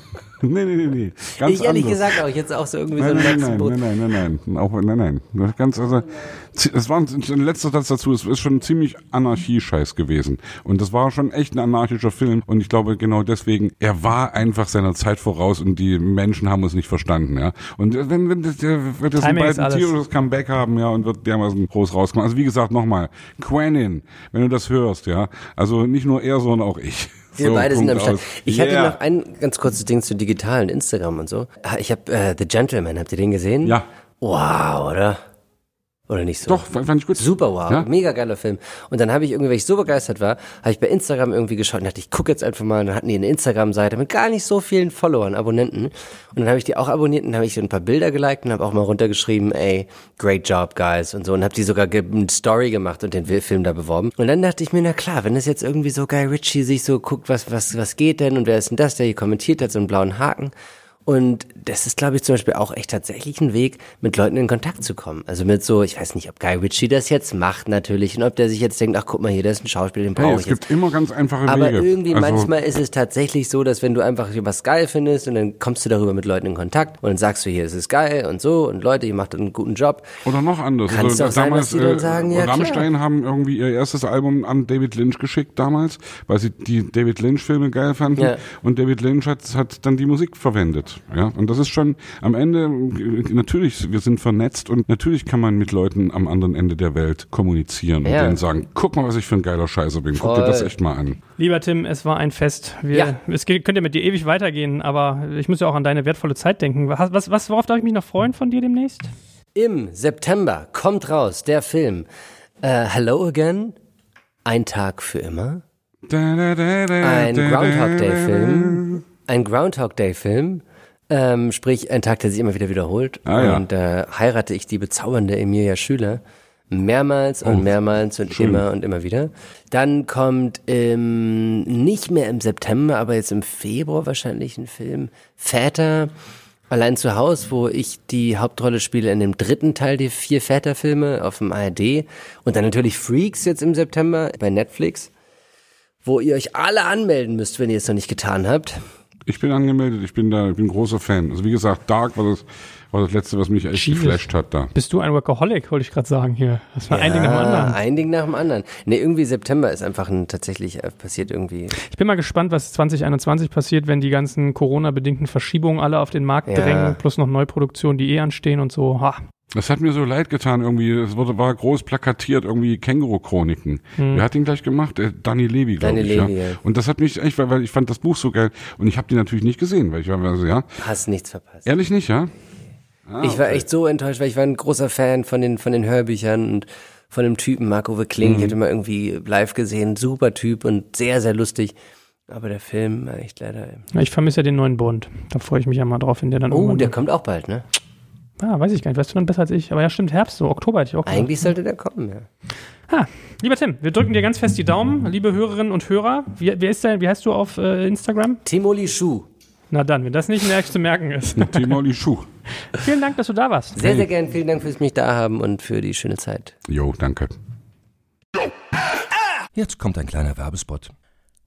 <laughs> Nee, nee, nee, nee. Ganz ich ehrlich anders. gesagt auch, jetzt auch so irgendwie Nein, so ein nein, nein, Boot. nein, nein, nein, nein, auch, nein, nein. Ganz, also, es war ein, letzter Satz dazu, es ist schon ziemlich Anarchie-Scheiß gewesen. Und das war schon echt ein anarchischer Film. Und ich glaube genau deswegen, er war einfach seiner Zeit voraus und die Menschen haben es nicht verstanden, ja. Und wenn, wenn das, der wird jetzt ein Timing alles. tierisches Comeback haben, ja, und wird dermaßen groß rauskommen. Also wie gesagt, nochmal, Quenin, wenn du das hörst, ja. Also nicht nur er, sondern auch ich. <laughs> Wir So, beide sind am Start. aus. Ich Yeah. hatte noch ein ganz kurzes Ding zu digitalen Instagram und so. Ah, Ich habe äh, The Gentleman, habt ihr den gesehen? Ja. Wow, oder? Oder nicht so? Doch, fand ich gut. Super wow, Ja? mega geiler Film. Und dann habe ich irgendwie, weil ich so begeistert war, habe ich bei Instagram irgendwie geschaut und dachte, ich gucke jetzt einfach mal. Und dann hatten die eine Instagram-Seite mit gar nicht so vielen Followern, Abonnenten. Und dann habe ich die auch abonniert und dann habe ich ein paar Bilder geliked und habe auch mal runtergeschrieben, ey, great job, guys und so. Und habe die sogar eine Story gemacht und den Film da beworben. Und dann dachte ich mir, na klar, wenn es jetzt irgendwie so Guy Ritchie sich so guckt, was, was, was geht denn und wer ist denn das, der hier kommentiert hat, so einen blauen Haken. Und das ist, glaube ich, zum Beispiel auch echt tatsächlich ein Weg, mit Leuten in Kontakt zu kommen. Also mit so, ich weiß nicht, ob Guy Ritchie das jetzt macht natürlich und ob der sich jetzt denkt, ach guck mal hier, der ist ein Schauspieler, den Hey, brauche es ich jetzt. gibt immer ganz einfache Aber Wege. irgendwie also, manchmal ist es tatsächlich so, dass wenn du einfach was geil findest und dann kommst du darüber mit Leuten in Kontakt und dann sagst du hier, es ist geil und so und Leute, ihr macht einen guten Job. Oder noch anders. Kann's also, sein, damals, dass die dann sagen, ja. Rammstein haben irgendwie ihr erstes Album an David Lynch geschickt damals, weil sie die David Lynch-Filme geil fanden. Ja. Und David Lynch hat, hat dann die Musik verwendet. Ja, und das ist schon am Ende, natürlich, wir sind vernetzt und natürlich kann man mit Leuten am anderen Ende der Welt kommunizieren und Ja. denen sagen, guck mal, was ich für ein geiler Scheiße bin. Guck dir Voll. das echt mal an. Lieber Tim, es war ein Fest. Wir, Ja. Es geht, könnte mit dir ewig weitergehen, aber ich muss ja auch an deine wertvolle Zeit denken. Was, was, was, worauf darf ich mich noch freuen von dir demnächst? Im September kommt raus der Film äh, Hello Again, ein Tag für immer. Ein Groundhog Day Film. Ein Groundhog Day Film. Ähm, sprich, ein Tag, der sich immer wieder wiederholt. Ah, ja. Und äh, heirate ich die bezaubernde Emilia Schüler. Mehrmals und Oh, mehrmals und schön. immer und immer wieder. Dann kommt im, nicht mehr im September, aber jetzt im Februar wahrscheinlich ein Film. Väter allein zu Haus, wo ich die Hauptrolle spiele in dem dritten Teil der vier Väterfilme auf dem ARD. Und dann natürlich Freaks jetzt im September bei Netflix wo ihr euch alle anmelden müsst, wenn ihr es noch nicht getan habt. Ich bin angemeldet, ich bin da, ich bin großer Fan. Also wie gesagt, Dark war das, war das letzte, was mich echt Jesus. geflasht hat da. Bist du ein Workaholic, wollte ich gerade sagen hier. Das war ein Ding nach dem anderen. Ein Ding nach dem anderen. Nee, irgendwie September ist einfach ein, tatsächlich äh, passiert irgendwie. Ich bin mal gespannt, was 2021 passiert, wenn die ganzen Corona-bedingten Verschiebungen alle auf den Markt Ja. drängen, plus noch Neuproduktionen, die eh anstehen und so. Ha. Das hat mir so leid getan irgendwie. Es wurde, war groß plakatiert irgendwie Känguru-Chroniken. Wer hat den gleich gemacht? Äh, Danny Levy, glaube Danny ich. Levy, ja. ja. Und das hat mich echt, weil, weil ich fand das Buch so geil und ich habe die natürlich nicht gesehen, weil ich war so, ja, Hast nichts verpasst. ehrlich nicht, ja. Ah, ich war okay. echt so enttäuscht, weil ich war ein großer Fan von den, von den Hörbüchern und von dem Typen Marco Kling. Mhm. Ich hatte mal irgendwie live gesehen. Super Typ und sehr, sehr lustig. Aber der Film war echt leider. Ja, Ich vermisse ja den neuen Bond. Da freue ich mich ja mal drauf, wenn der dann Oh, der kommt auch bald, ne? ah, weiß ich gar nicht. Weißt du dann besser als ich? Aber ja, stimmt, Herbst, so Oktober hätte ich auch gesagt. Eigentlich sollte der kommen, ja. Ha, lieber Tim, wir drücken dir ganz fest die Daumen, liebe Hörerinnen und Hörer. Wie, wer ist dein, wie heißt du auf äh, Instagram? Timoli Schuh. Na dann, wenn das nicht näher zu merken ist. Timoli Schuh. <laughs> Vielen Dank, dass du da warst. Sehr, sehr gern. Vielen Dank fürs mich da haben und für die schöne Zeit. Jo, danke. Jetzt kommt ein kleiner Werbespot.